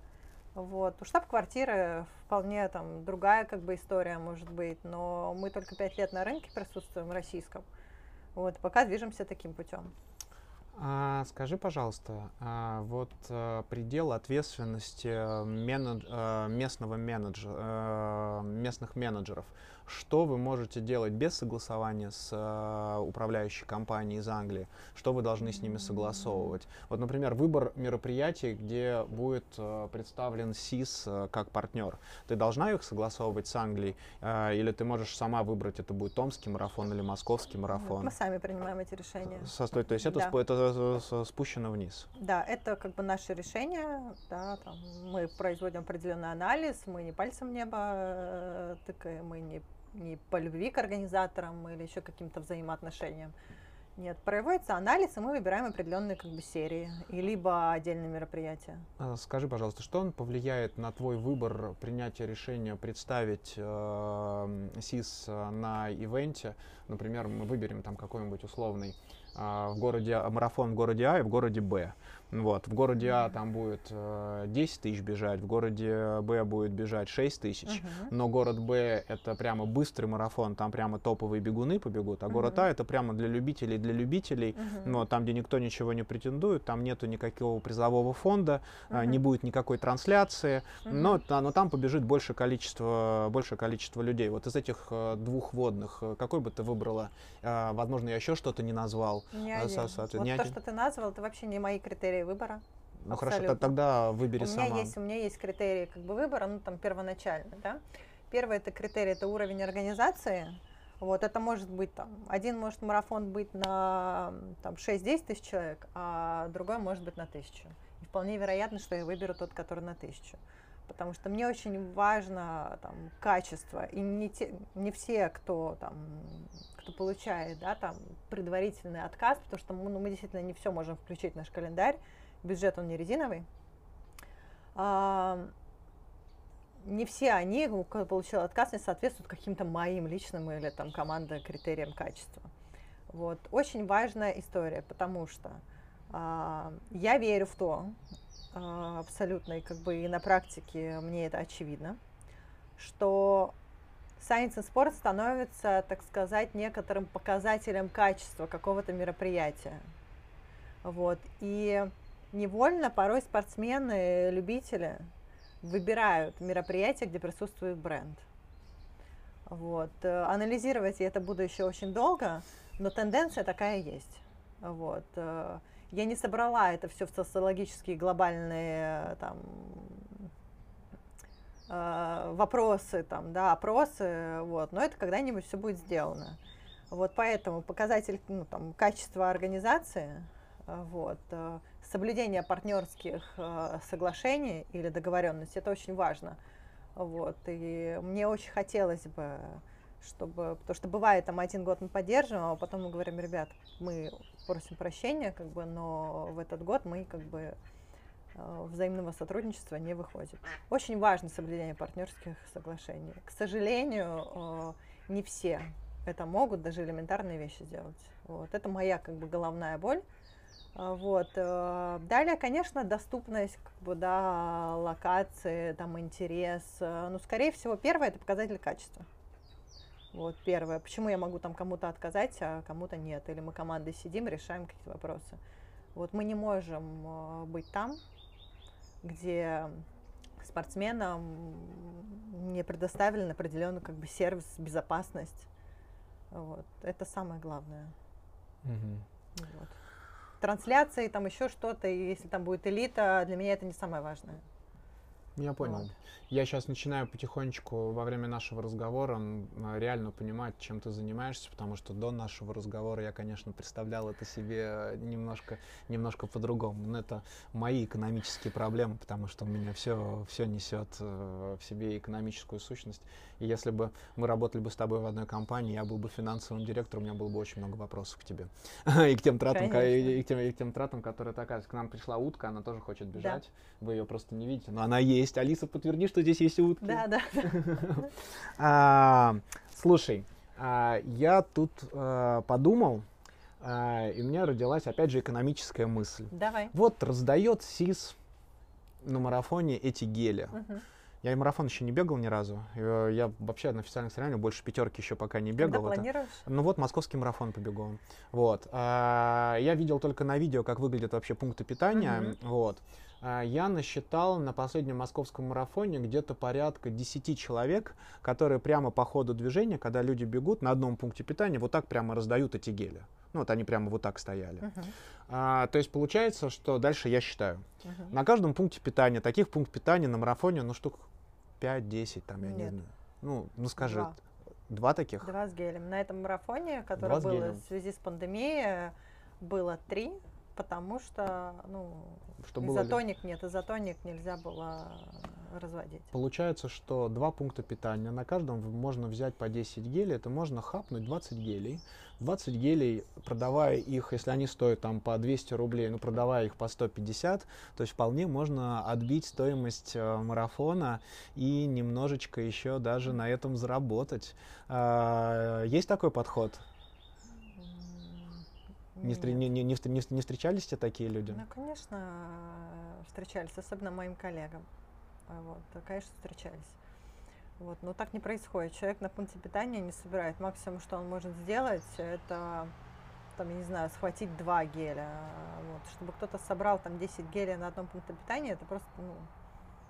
вот. У штаб-квартиры вполне там другая как бы история может быть, но мы только пять лет на рынке присутствуем российском. Вот, пока движемся таким путем. А, скажи, пожалуйста, а, вот а, предел ответственности э, менедж, а, местного менеджера, местных менеджеров что вы можете делать без согласования с э, управляющей компанией из Англии, что вы должны с ними согласовывать. Вот, например, выбор мероприятий, где будет э, представлен СИС э, как партнер. Ты должна их согласовывать с Англией, э, или ты можешь сама выбрать, это будет Томский марафон или Московский марафон? Мы сами принимаем эти решения. Со, то есть это, да. спу, это спущено вниз? Да, это как бы наше решение. Да, там, мы производим определенный анализ, мы не пальцем в небо э, тыкаем, мы не не по любви к организаторам или еще каким-то взаимоотношениям. Нет, проводится анализ, и мы выбираем определенные как бы серии, и либо отдельные мероприятия. А, скажи, пожалуйста, что он повлияет на твой выбор принятия решения представить э, СИС на ивенте? Например, мы выберем там какой-нибудь условный э, в городе марафон в городе А и в городе Б. Вот, в городе А там будет э, 10 тысяч бежать, в городе Б будет бежать 6 тысяч, uh-huh. но город Б это прямо быстрый марафон, там прямо топовые бегуны побегут, а uh-huh. город А это прямо для любителей, для любителей, uh-huh. но там, где никто ничего не претендует, там нету никакого призового фонда, uh-huh. э, не будет никакой трансляции, uh-huh. но, но там побежит больше количество, большее количество людей. Вот из этих э, двух водных, э, какой бы ты выбрала? Э, возможно, я еще что-то не назвал. Не один. Со, со, вот не то, один. что ты назвал, это вообще не мои критерии критерии выбора. Ну Абсолютно. хорошо, тогда выбери у сама. Меня есть, у меня есть критерии как бы выбора, ну там первоначально, да. Первый это критерий, это уровень организации. Вот, это может быть там, один может марафон быть на там 6-10 тысяч человек, а другой может быть на тысячу. И вполне вероятно, что я выберу тот, который на тысячу. Потому что мне очень важно там, качество. И не, те, не все, кто, там, кто получает да, там, предварительный отказ, потому что мы, ну, мы действительно не все можем включить в наш календарь. Бюджет он не резиновый. А, не все они, кто получил отказ, не соответствуют каким-то моим личным или там команда критериям качества. Вот. Очень важная история, потому что а, я верю в то, а, абсолютно, и как бы и на практике мне это очевидно, что Science and Sport становится, так сказать, некоторым показателем качества какого-то мероприятия. Вот. И невольно порой спортсмены, любители выбирают мероприятия, где присутствует бренд. Вот. Анализировать я это буду еще очень долго, но тенденция такая есть. Вот. Я не собрала это все в социологические глобальные там, вопросы, там, да, опросы, вот, но это когда-нибудь все будет сделано. Вот поэтому показатель ну, там, качества организации, вот, э, соблюдение партнерских э, соглашений или договоренностей, это очень важно. Вот, и мне очень хотелось бы, чтобы, потому что бывает, там один год мы поддерживаем, а потом мы говорим, ребят, мы просим прощения, как бы, но в этот год мы как бы взаимного сотрудничества не выходит. Очень важно соблюдение партнерских соглашений. К сожалению, э, не все это могут, даже элементарные вещи сделать. Вот. Это моя как бы головная боль. А, вот. Э, далее, конечно, доступность как бы, да, локации, там, интерес. Ну, скорее всего, первое – это показатель качества. Вот первое. Почему я могу там кому-то отказать, а кому-то нет? Или мы командой сидим, решаем какие-то вопросы. Вот мы не можем э, быть там, где спортсменам не предоставлен определенный как бы сервис, безопасность. Вот. Это самое главное. Угу. Вот. Трансляции, там еще что-то, и если там будет элита, для меня это не самое важное. Я понял. Вот. Я сейчас начинаю потихонечку во время нашего разговора реально понимать, чем ты занимаешься, потому что до нашего разговора я, конечно, представлял это себе немножко, немножко по-другому. Но это мои экономические проблемы, потому что у меня все, все несет э, в себе экономическую сущность. И если бы мы работали бы с тобой в одной компании, я был бы финансовым директором, у меня было бы очень много вопросов к тебе. [LAUGHS] и к тем тратам, и, и, к тем, и к тем тратам, которые оказываешь. К нам пришла утка, она тоже хочет бежать. Да. Вы ее просто не видите, но она есть. Алиса, подтверди, что здесь есть утки. Да, да. [LAUGHS] а, слушай, а, я тут а, подумал, а, и у меня родилась опять же экономическая мысль. Давай. Вот раздает СИС на марафоне эти гели. Угу. Я и марафон еще не бегал ни разу. Э, я вообще на официальных соревнованиях больше пятерки еще пока не бегал. Когда планируешь? Ну вот, московский марафон побегу. Вот. А, я видел только на видео, как выглядят вообще пункты питания. Угу. Вот. А, я насчитал на последнем московском марафоне где-то порядка 10 человек, которые прямо по ходу движения, когда люди бегут на одном пункте питания, вот так прямо раздают эти гели. Ну, вот они прямо вот так стояли. Uh-huh. А, то есть получается, что дальше я считаю. Uh-huh. На каждом пункте питания, таких пунктов питания на марафоне, ну, штук 5-10, там, я Нет. не знаю. Ну, ну скажи, два. два таких? Два с гелем. На этом марафоне, который был в связи с пандемией, было три потому что, ну, что изотоник ли? нет, изотоник нельзя было разводить. Получается, что два пункта питания, на каждом можно взять по 10 гелей, это можно хапнуть 20 гелей. 20 гелей, продавая их, если они стоят там по 200 рублей, ну, продавая их по 150, то есть вполне можно отбить стоимость э, марафона и немножечко еще даже на этом заработать. Э, есть такой подход? Не, не, не, не, не встречались тебе такие люди? Ну, конечно, встречались, особенно моим коллегам. А вот, конечно, встречались. Вот, но так не происходит. Человек на пункте питания не собирает. Максимум, что он может сделать, это, там, я не знаю, схватить два геля. Вот. Чтобы кто-то собрал там 10 гелей на одном пункте питания, это просто, ну,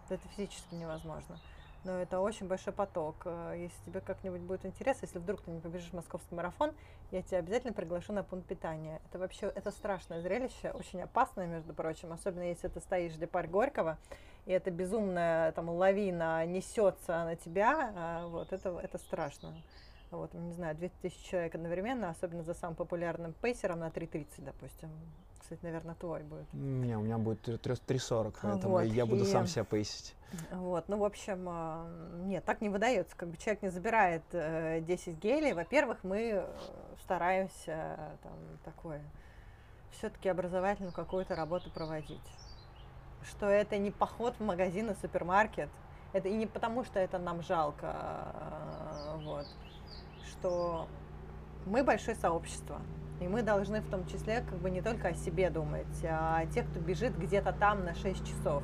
это физически невозможно но это очень большой поток. Э, если тебе как-нибудь будет интересно, если вдруг ты не побежишь московский марафон, я тебя обязательно приглашу на пункт питания. Это вообще, это страшное зрелище, очень опасное, между прочим, особенно если ты стоишь где парк Горького, и эта безумная там лавина несется на тебя, а, вот, это, это страшно. Вот, не знаю, 2000 человек одновременно, особенно за самым популярным пейсером на 3.30, допустим кстати, наверное, твой будет. Не, у меня будет 3.40, поэтому вот, я буду и... сам себя поисить. Вот, ну, в общем, а, нет, так не выдается. Как бы человек не забирает 10 э, гелей. Во-первых, мы э, стараемся там такое все-таки образовательную какую-то работу проводить. Что это не поход в магазин и супермаркет. Это и не потому, что это нам жалко, а, вот, что мы большое сообщество. И мы должны в том числе как бы не только о себе думать, а о тех, кто бежит где-то там на 6 часов.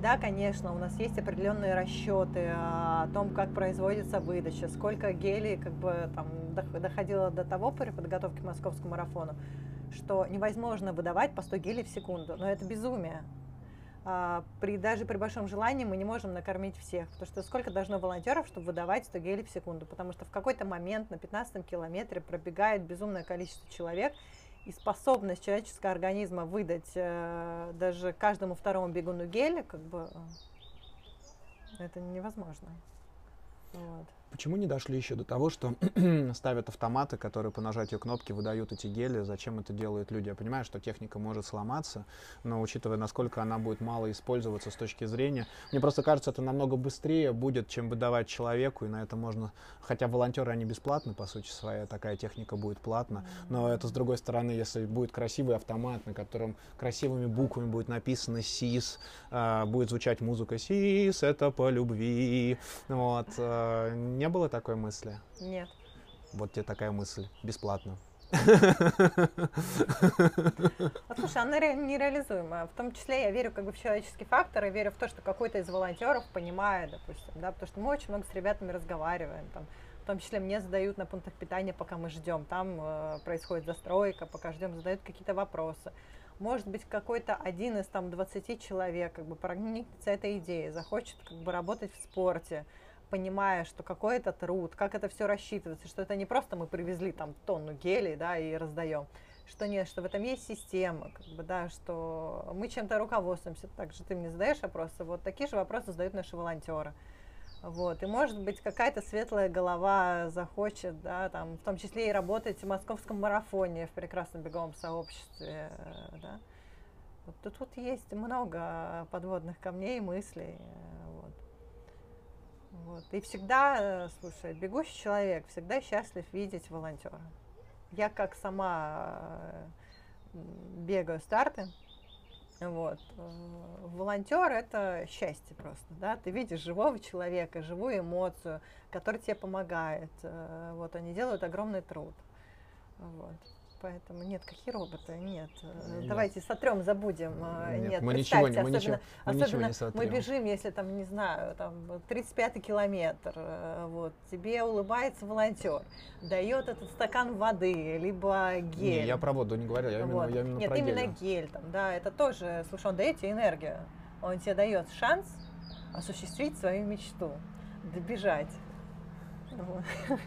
Да, конечно, у нас есть определенные расчеты о том, как производится выдача, сколько гелий как бы там доходило до того при подготовке к московскому марафону, что невозможно выдавать по 100 гелей в секунду. Но это безумие. А, при, даже при большом желании мы не можем накормить всех, потому что сколько должно волонтеров, чтобы выдавать 100 гелей в секунду, потому что в какой-то момент на 15 километре пробегает безумное количество человек, и способность человеческого организма выдать э, даже каждому второму бегуну геля, как бы, э, это невозможно. Вот. Почему не дошли еще до того, что [CLEARS THROAT] ставят автоматы, которые по нажатию кнопки выдают эти гели? Зачем это делают люди? Я понимаю, что техника может сломаться, но учитывая, насколько она будет мало использоваться с точки зрения... Мне просто кажется, это намного быстрее будет, чем выдавать человеку, и на это можно... Хотя волонтеры, они бесплатны, по сути своей, такая техника будет платна, но это, с другой стороны, если будет красивый автомат, на котором красивыми буквами будет написано «СИС», э, будет звучать музыка «СИС, это по любви», вот, э, не было такой мысли? Нет. Вот тебе такая мысль. Бесплатно. Вот, слушай, она ре- нереализуемая. В том числе я верю как бы в человеческий фактор и верю в то, что какой-то из волонтеров понимает, допустим, да, потому что мы очень много с ребятами разговариваем, там, в том числе мне задают на пунктах питания, пока мы ждем, там э, происходит застройка, пока ждем, задают какие-то вопросы. Может быть, какой-то один из там 20 человек как бы проникнется этой идеей, захочет как бы работать в спорте, понимая, что какой это труд, как это все рассчитывается, что это не просто мы привезли там тонну гелей, да, и раздаем, что нет, что в этом есть система, как бы, да, что мы чем-то руководствуемся. Также ты мне задаешь вопросы, вот такие же вопросы задают наши волонтеры. Вот. И может быть какая-то светлая голова захочет, да, там, в том числе и работать в московском марафоне в прекрасном беговом сообществе. э, Да. Вот тут, тут есть много подводных камней и мыслей. э, Вот. Вот. И всегда, э, слушай, бегущий человек всегда счастлив видеть волонтера. Я как сама э, бегаю старты, вот. э, Волонтер это счастье просто, да, ты видишь живого человека, живую эмоцию, который тебе помогает, вот, они делают огромный труд, вот. Поэтому нет, какие роботы, нет. э, Нет. Давайте сотрем, забудем. э, Нет, Нет, мы ничего не- представьте, мы ничего- особенно, мы ничего особенно не сотрем. мы бежим, если там, не знаю, там 35-й километр, э, вот, тебе улыбается волонтер, дает этот стакан воды, либо гель. Не, я про воду не говорил, я именно, Вот. я именно Нет, про именно гели. гель там, да, это тоже, слушай, он дает тебе энергию, он тебе дает шанс осуществить свою мечту, добежать. Вот. [LAUGHS]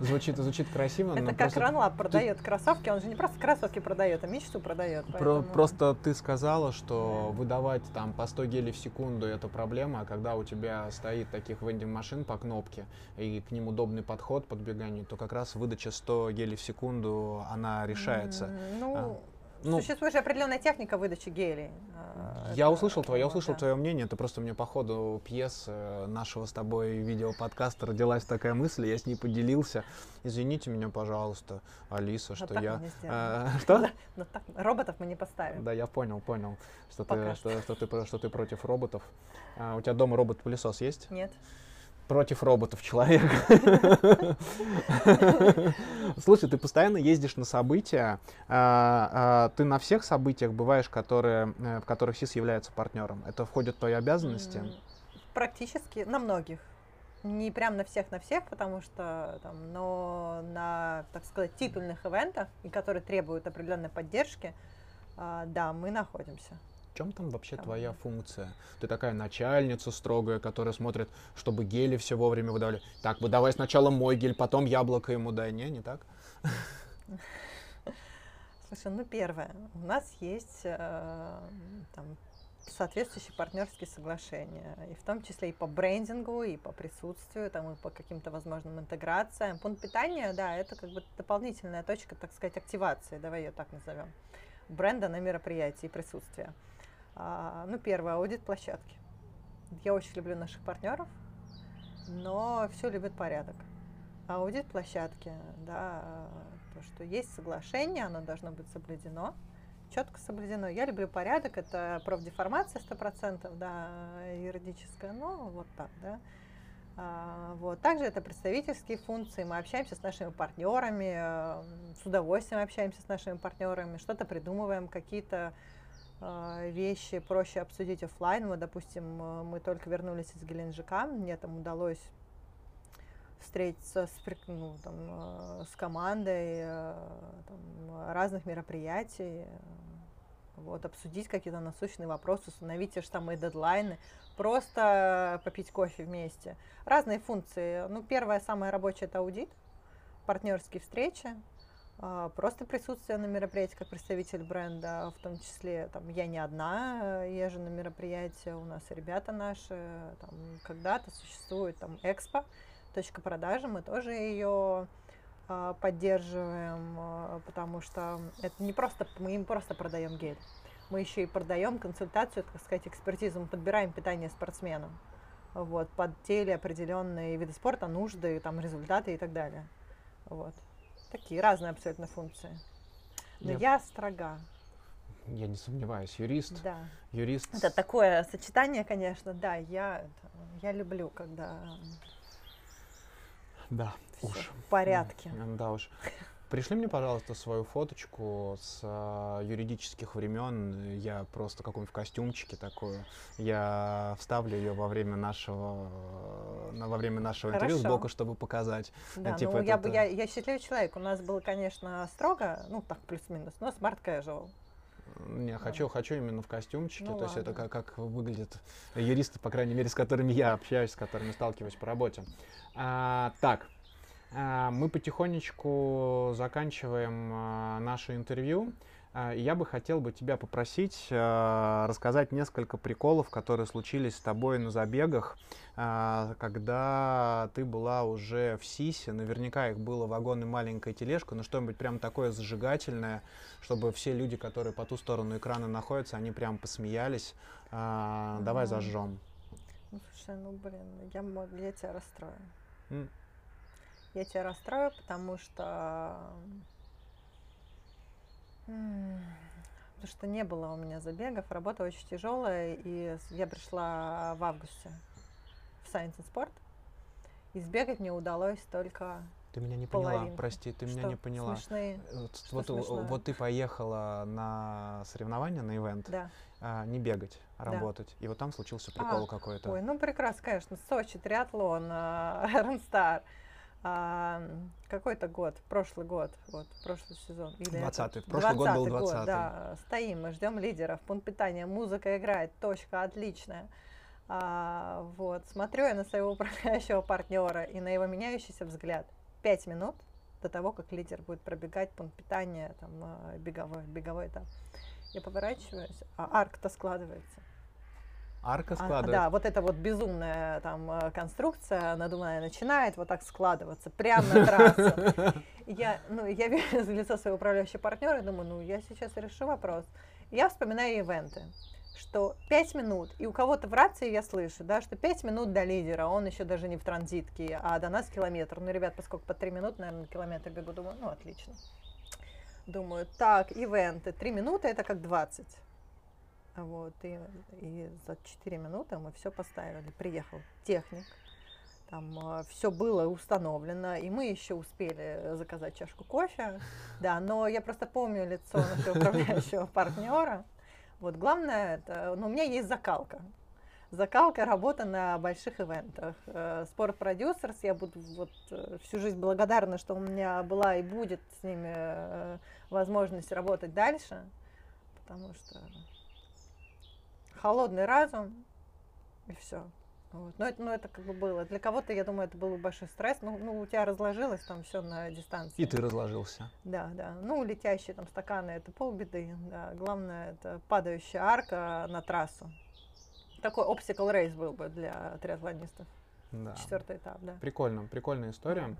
Звучит, звучит красиво, Это как просто Ранлаб продает кроссовки, он же не просто кроссовки продает, а мечту продает. Про- поэтому- Просто ты сказала, что выдавать там по 100 гелей в секунду это проблема, а когда у тебя стоит таких вендинг машин по кнопке и к ним удобный подход подбегание, то как раз выдача 100 гелей в секунду, она решается. Ну, А, Ну, существует же определенная техника выдачи гелей. А, я это- услышал твое, я услышал да. твое мнение, это просто мне по ходу пьесы нашего с тобой видеоподкаста родилась такая мысль, я с ней поделился. Извините меня, пожалуйста, Алиса, что так я... А, [LAUGHS] Что? Но так, роботов мы не поставим. Да, я понял, понял, что Пока ты, что, что ты, что ты против роботов. А, у тебя дома робот-пылесос есть? Нет. Против роботов человек. Слушай, ты постоянно ездишь на события. а, а, Ты на всех событиях бываешь, которые, э, в которых СИС является партнером. Это входит в твои обязанности? Практически на многих. Не прям на всех, на всех, потому что там, но на, так сказать, титульных ивентах, которые требуют определенной поддержки, а, да, мы находимся. В чем там вообще Там, твоя функция? Ты такая начальница строгая, которая смотрит, чтобы гели все вовремя выдавали. Так, выдавай сначала мой гель, потом яблоко ему дай. Не, не так? Слушай, ну первое, у нас есть э, там, соответствующие партнерские соглашения, и в том числе и по брендингу, и по присутствию, там, и по каким-то возможным интеграциям. Пункт питания, да, это как бы дополнительная точка, так сказать, активации, давай ее так назовем, бренда на мероприятии и присутствия. А, ну, первое, аудит площадки. Я очень люблю наших партнеров, но все любят порядок. Аудит площадки, да, то, что есть соглашение, оно должно быть соблюдено, четко соблюдено. Я люблю порядок, это профдеформация 100%, да, юридическая, но вот так, да. А, вот. Также это представительские функции, мы общаемся с нашими партнерами, э, с удовольствием общаемся с нашими партнерами, что-то придумываем, какие-то вещи проще обсудить оффлайн. Вот, допустим, э, мы только вернулись из Геленджика, мне там удалось встретиться с, ну, там, э, с командой э, там, разных мероприятий, вот, обсудить какие-то насущные вопросы, установить те же самые дедлайны, просто попить кофе вместе. Разные функции. Ну, первая, самая рабочая, это аудит, партнерские встречи, а, просто присутствие на мероприятии как представитель бренда, в том числе там, я не одна езжу на мероприятия, у нас ребята наши, там, когда-то существует там экспо, точка продажи, мы тоже ее а, поддерживаем, а, потому что это не просто, мы им просто продаем гель. Мы еще и продаем консультацию, так сказать, экспертизу, мы подбираем питание спортсменам. Вот, под теле определенные виды спорта, нужды, там, результаты и так далее. Вот. Такие разные абсолютно функции. Но я, я строга. Я не сомневаюсь, юрист. Да. Юрист. Это такое сочетание, конечно, да, я, я люблю, когда да, уж. в порядке. Да уж. [LAUGHS] Пришли мне, пожалуйста, свою фоточку с э, юридических времен. Я просто каком-нибудь костюмчике такую. Я вставлю ее во время нашего э, во время нашего Хорошо. интервью сбоку, чтобы показать. Да, типа, ну, я, бы, я, я счастливый человек. У нас было, конечно, строго, ну так плюс-минус, но smart casual. Не, хочу, хочу именно в костюмчике. Ну, то ладно. есть это как, как выглядят юристы, по крайней мере, с которыми я общаюсь, с которыми сталкиваюсь по работе. А, так, мы потихонечку заканчиваем а, наше интервью. А, я бы хотел бы тебя попросить рассказать несколько приколов, которые случились с тобой на забегах, когда ты была уже в СИСе. Наверняка их было вагон и маленькая тележка, но что-нибудь прям такое зажигательное, чтобы все люди, которые по ту сторону экрана находятся, они прям посмеялись. Давай зажжем. Ну, слушай, ну блин, я, я тебя расстрою. Я тебя расстрою, потому что... Потому что не было у меня забегов, работа очень тяжелая, и я пришла в августе в Science and Sport, и сбегать мне удалось только ты меня не поняла, прости, ты что? меня не поняла. Смешные. Вот, вот, вот ты поехала на соревнования, на ивент, да. а, не бегать, а да. работать. И вот там случился прикол а, какой-то. Ой, ну прекрасно, конечно. Сочи, триатлон, [LAUGHS] Ренстар. А, какой-то год, прошлый год, вот, прошлый сезон. Или 20-й, прошлый год был 20 год, да, стоим, мы ждем лидеров, пункт питания, музыка играет, точка отличная. А, вот, смотрю я на своего [LAUGHS] управляющего партнера и на его меняющийся взгляд. Пять минут до того, как лидер будет пробегать пункт питания, там, беговой, беговой этап. Я поворачиваюсь, а арк-то складывается. Арка складывается. А, да, вот эта вот безумная там э, конструкция надувная начинает вот так складываться прямо на трассу. [LAUGHS] Я, ну, я вижу [LAUGHS] лицо своего управляющего партнера и думаю, ну, я сейчас решу вопрос. Я вспоминаю ивенты, что 5 минут, и у кого-то в рации я слышу, да, что 5 минут до лидера, он еще даже не в транзитке, а до нас километр. Ну, ребят, поскольку по 3 минуты, наверное, километр бегу, думаю, ну, отлично. Думаю, так, ивенты, 3 минуты это как 20. Вот, и, и за 4 минуты мы все поставили. Приехал техник, там э, все было установлено, и мы еще успели заказать чашку кофе. [LAUGHS] Да, но я просто помню лицо нашего управляющего [LAUGHS] партнера. Вот главное, это, ну, у меня есть закалка. Закалка работа на больших ивентах. Спорт продюсерс, я буду вот э, всю жизнь благодарна, что у меня была и будет с ними э, возможность работать дальше, потому что холодный разум, и все. Вот. Но, это, ну, это как бы было. Для кого-то, я думаю, это был большой стресс. Ну, ну, у тебя разложилось там все на дистанции. И ты разложился. Да, да. Ну, летящие там стаканы это полбеды. Да. Главное, это падающая арка на трассу. Такой obstacle race был бы для триатлонистов. Да. Четвертый этап, да. Прикольно, прикольная история. Да.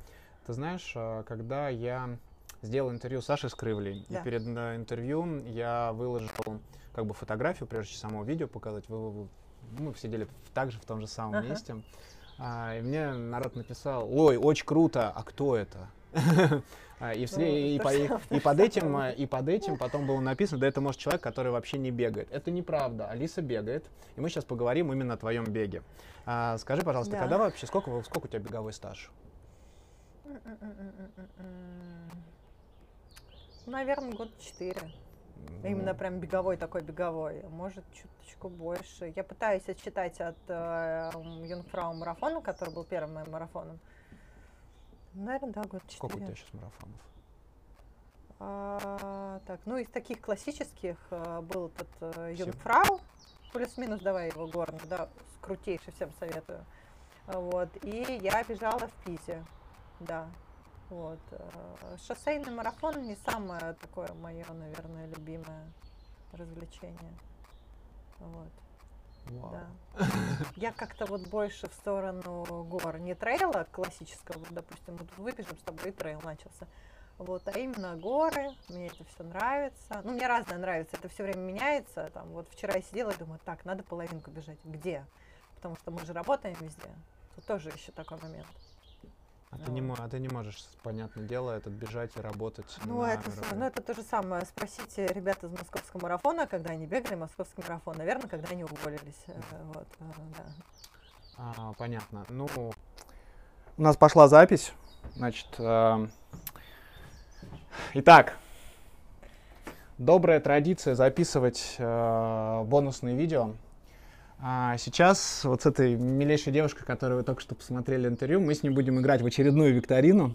Ты знаешь, а, когда я сделал интервью с Сашей Скрывлей, да. и перед э, интервью я выложил как бы фотографию, прежде чем само видео показать. Вы, вы, мы сидели также в том же самом ага. месте. А, и мне народ написал, ой, очень круто, а кто это? [LAUGHS] И, все, ну, и, по, и, и под этим, э, и под этим потом было написано, да это может человек, который вообще не бегает. Это неправда. Алиса бегает, и мы сейчас поговорим именно о твоем беге. А, скажи, пожалуйста, да. когда вообще, сколько, сколько у тебя беговой стаж? Наверное, год четыре. Именно прям беговой такой беговой. Может, чуточку больше. Я пытаюсь отчитать от э, Юнгфрау марафона, который был первым моим марафоном. Наверное, да, год четыре. Сколько у тебя сейчас марафонов? А, так, ну из таких классических э, был этот э, Юнгфрау, плюс-минус, давай его горный, да, крутейший, всем советую. Вот, и я бежала в Пизе, да, вот. Э, шоссейный марафон не самое такое мое, наверное, любимое развлечение. Вот. Вау. Да. Я как-то вот больше в сторону гор, не трейла классического, вот, допустим, вот выпишем с тобой и трейл начался. Вот, а именно горы, мне это все нравится. Ну, мне разное нравится, это все время меняется. Там, вот вчера я сидела и думаю, так, надо половинку бежать. Где? Потому что мы же работаем везде. Тут тоже еще такой момент. А ты, не, мо- а ты не можешь, понятное дело, этот бежать и работать. Ну, на это, ну, это то же самое. Спросите ребят из московского марафона, когда они бегали московский марафон. Наверное, когда они уволились. Э, Вот, э, да. А, понятно. Ну, у нас пошла запись. Значит, эм, итак, добрая традиция записывать э, бонусные видео. А сейчас вот с этой милейшей девушкой, которую вы только что посмотрели интервью, мы с ней будем играть в очередную викторину.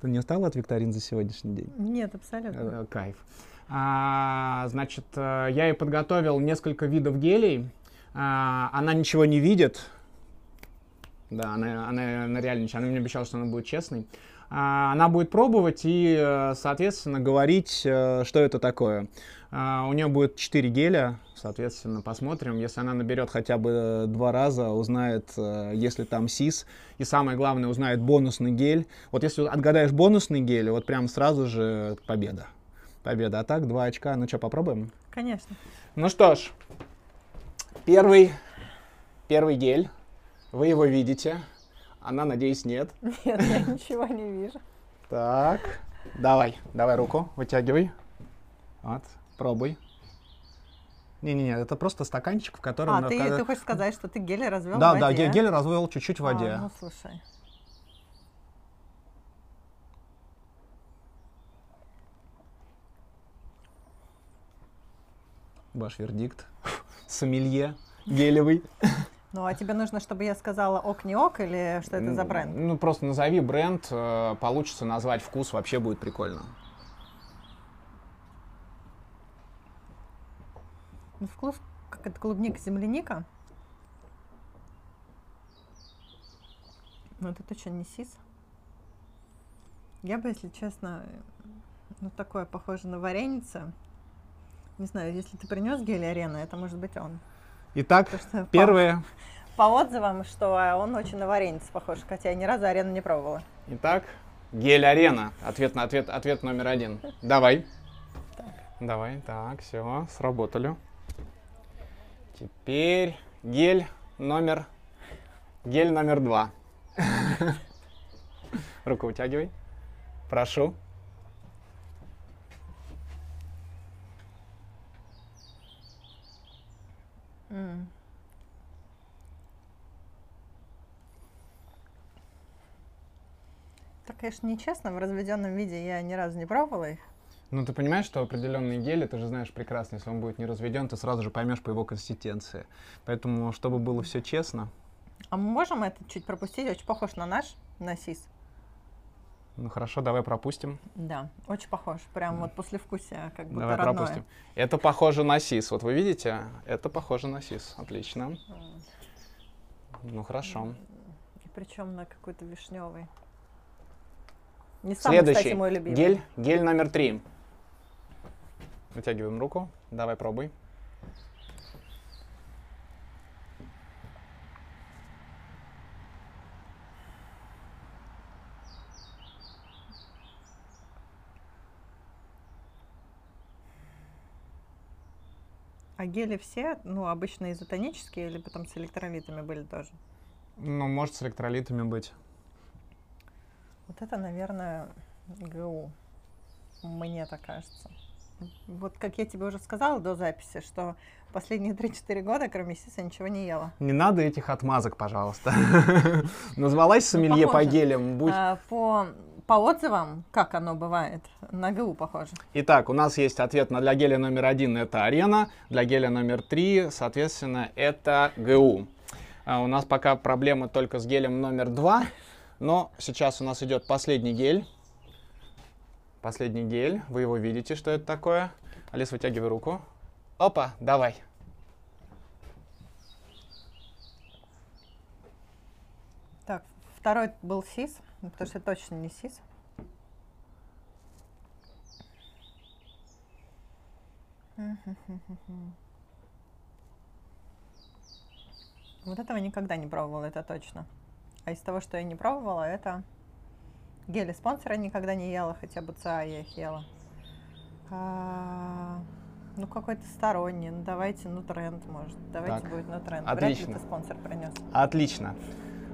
Ты не устала от викторин за сегодняшний день? Нет, абсолютно. Э, Кайф. А, значит, э, я ей подготовил несколько видов гелей. А, она ничего не видит. Да, она, она, она реально ничего. Она мне обещала, что она будет честной. А, она будет пробовать и, э, соответственно, говорить, что это такое. А, у нее будет 4 геля, соответственно, посмотрим. Если она наберет хотя бы два раза, узнает, э, если там СИС. И самое главное, узнает бонусный гель. Вот если отгадаешь бонусный гель, вот прям сразу же победа. Победа. А так, два очка. Ну что, попробуем? Конечно. Ну что ж, первый, первый гель. Вы его видите. Она, надеюсь, нет. [LAUGHS] Нет, я ничего не вижу. Так, давай, давай руку, вытягивай. Вот, пробуй. Не-не-не, это просто стаканчик, в котором... А, ты, когда- ты хочешь сказать, что ты гель развел Да, в да, воде? ге- гель развел чуть-чуть в воде. А, ну, слушай. Ваш вердикт. [LAUGHS] Сомелье гелевый. [LAUGHS] Ну, а тебе нужно, чтобы я сказала ок, не ок, или что это за бренд? Ну, просто назови бренд, э, получится назвать вкус, вообще будет прикольно. Ну, вкус, как это, клубника, земляника. Ну, это точно не сис. Я бы, если честно, ну, такое похоже на вареница. Не знаю, если ты принес гель арена, это может быть он. Итак, что по- первое. По, отзывам, что он очень на варениц похож, хотя я ни разу арену не пробовала. Итак, гель арена. Ответ на ответ, ответ номер один. Давай. Давай, так, все, сработали. Теперь гель номер, гель номер два. Руку вытягивай. Прошу. Так, конечно, нечестно. В разведенном виде я ни разу не пробовала их. Ну, ты понимаешь, что определенные гели, ты же знаешь прекрасно, если он будет не разведен, ты сразу же поймешь по его консистенции. Поэтому, чтобы было все честно, А мы можем это чуть пропустить? Очень похож на наш, на сис. ну хорошо, давай пропустим. Да, очень похож. Прям вот послевкусие, как будто Давай родное. пропустим. Это похоже на сис. Вот вы видите? Это похоже на сис. Отлично. М. Ну хорошо. И причем на какой-то вишневый. Не самый, Следующий. кстати, мой любимый. Гель, гель номер три. Вытягиваем руку. Давай пробуй. А гели все, ну, обычно изотонические или потом с электролитами были тоже? Ну, может с электролитами быть. Вот это, наверное, ГУ. Мне так кажется. Вот как я тебе уже сказала до записи, что последние 3-4 года, кроме сиса, ничего не ела. Не надо этих отмазок, пожалуйста. [LAUGHS] Назвалась сомелье по гелям. А, по, по отзывам, как оно бывает, на ГУ похоже. Итак, у нас есть ответ на для геля номер один это арена, для геля номер три, соответственно, это ГУ. А у нас пока проблема только с гелем номер два, но сейчас у нас идет последний гель. Последний гель, вы его видите, что это такое. Алис, вытягивай руку. Опа, давай. Так, второй был сис, потому что точно не сис. Вот этого никогда не пробовала, это точно. А из того, что я не пробовала, это гели спонсора никогда не ела, хотя бы ЦА я их ела. А, ну, какой-то сторонний. Ну, давайте, ну, тренд, может. Давайте Так, будет, ну, тренд. отлично. Вряд ли ты спонсор принес. Отлично.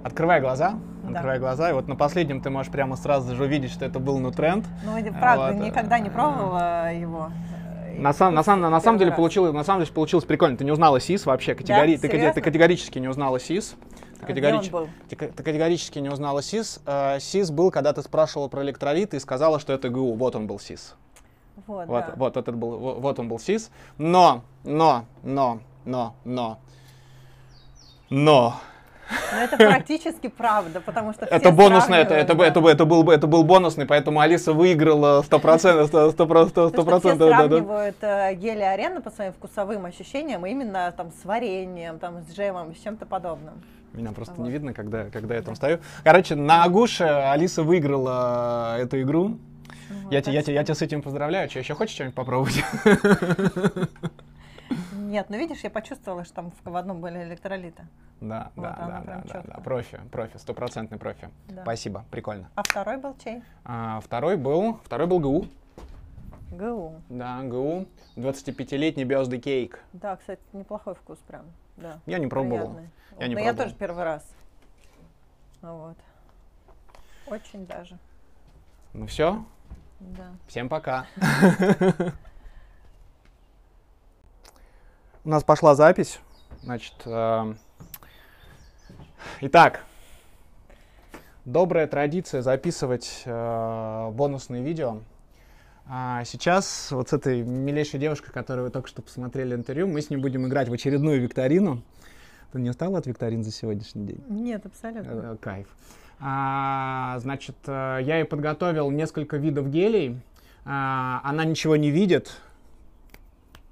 Открывай глаза, Да. открывай глаза, и вот на последнем ты можешь прямо сразу же увидеть, что это был нутренд. Ну, и правда, Вот, никогда не пробовала его. На, сам, на, сам- на самом Первый деле получилось, на самом деле получилось прикольно. Ты не узнала СИС вообще, категори- ты, кате- Серьезно? ты категорически не узнала СИС. Ты, А категорич- ты ты категорически не узнала СИС. Э, СИС был, когда ты спрашивала про электролит и сказала, что это ГУ. Вот он был СИС. Вот, Вот, да. вот, этот был, во- вот он был СИС. Но, но, но, но, но, но. Но это практически правда, потому что Это все бонусный, это, это, сравнивают, это, да. это, был, это был бонусный, поэтому Алиса выиграла 100%, 100%, 100%, 100%, Потому что все 100%, да, да. сравнивают э, гели арена по своим вкусовым ощущениям именно там с вареньем, там с джемом, с чем-то подобным. Меня просто Вот. не видно, когда, когда я там стою. Короче, на Агуше Алиса выиграла эту игру. Ну Я, вот, я, так те- я тебя с этим поздравляю. Че, еще хочешь что-нибудь попробовать? Нет, ну видишь, я почувствовала, что там в, в одном были электролиты. Да, Вот да, она да, прям да, да, да. Профи, профи, стопроцентный профи. Да. Спасибо, прикольно. А второй был чей? А, второй был, второй был ГУ. ГУ. Да, ГУ. 25-летний birthday кейк. Да, кстати, неплохой вкус прям. Да. Я не пробовал. приятный. Я не Но я пробовал. тоже первый раз. Ну Вот. Очень даже. Ну все, Да. всем пока. [LAUGHS] У нас пошла запись. Значит, эм, итак, добрая традиция записывать э, бонусные видео. А сейчас вот с этой милейшей девушкой, которую вы только что посмотрели интервью, мы с ней будем играть в очередную викторину. Ты не устала от викторин за сегодняшний день? Нет, абсолютно. Э, Кайф. А, значит, э, я ей подготовил несколько видов гелей. А, она ничего не видит.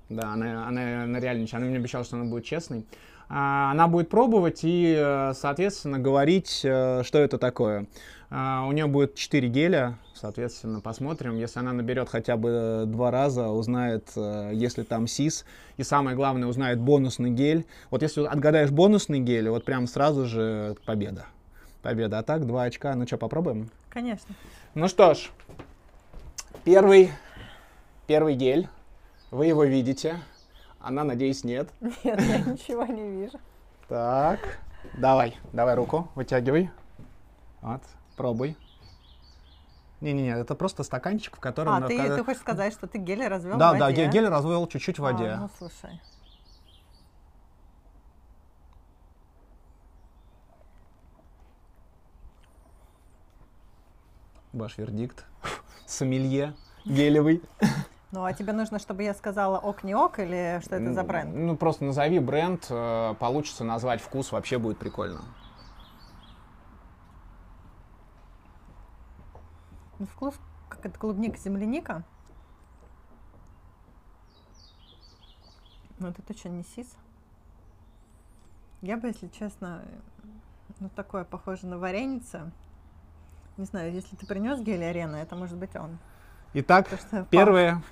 Да, она, она, она реально ничего. Она мне обещала, что она будет честной. А, она будет пробовать и, э, соответственно, говорить, что это такое. А, у нее будет 4 геля, соответственно, посмотрим. Если она наберет хотя бы э, два раза, узнает, э, если там СИС. И самое главное, узнает бонусный гель. Вот если отгадаешь бонусный гель, вот прям сразу же победа. Победа. А так, два очка. Ну что, попробуем? Конечно. Ну что ж, первый, первый гель. Вы его видите. Она, надеюсь, нет. [LAUGHS] Нет, я ничего не вижу. Так, давай, давай руку, вытягивай. Вот, пробуй. Не-не-не, это просто стаканчик, в котором... А, ты, в ко- ты хочешь сказать, что ты гель развел Да, в да, воде? ге- гель развел чуть-чуть в А, воде. ну, слушай. Ваш вердикт. [LAUGHS] Сомелье гелевый. [LAUGHS] Ну, а тебе нужно, чтобы я сказала ок, не ок, или что это за бренд? Ну, просто назови бренд, э, получится назвать вкус, вообще будет прикольно. Ну, вкус, как это клубника-земляника. Ну, это точно не сис. Я бы, если честно, ну, такое похоже на вареница. Не знаю, если ты принес гель арена, это может быть он. Итак, что по- первое.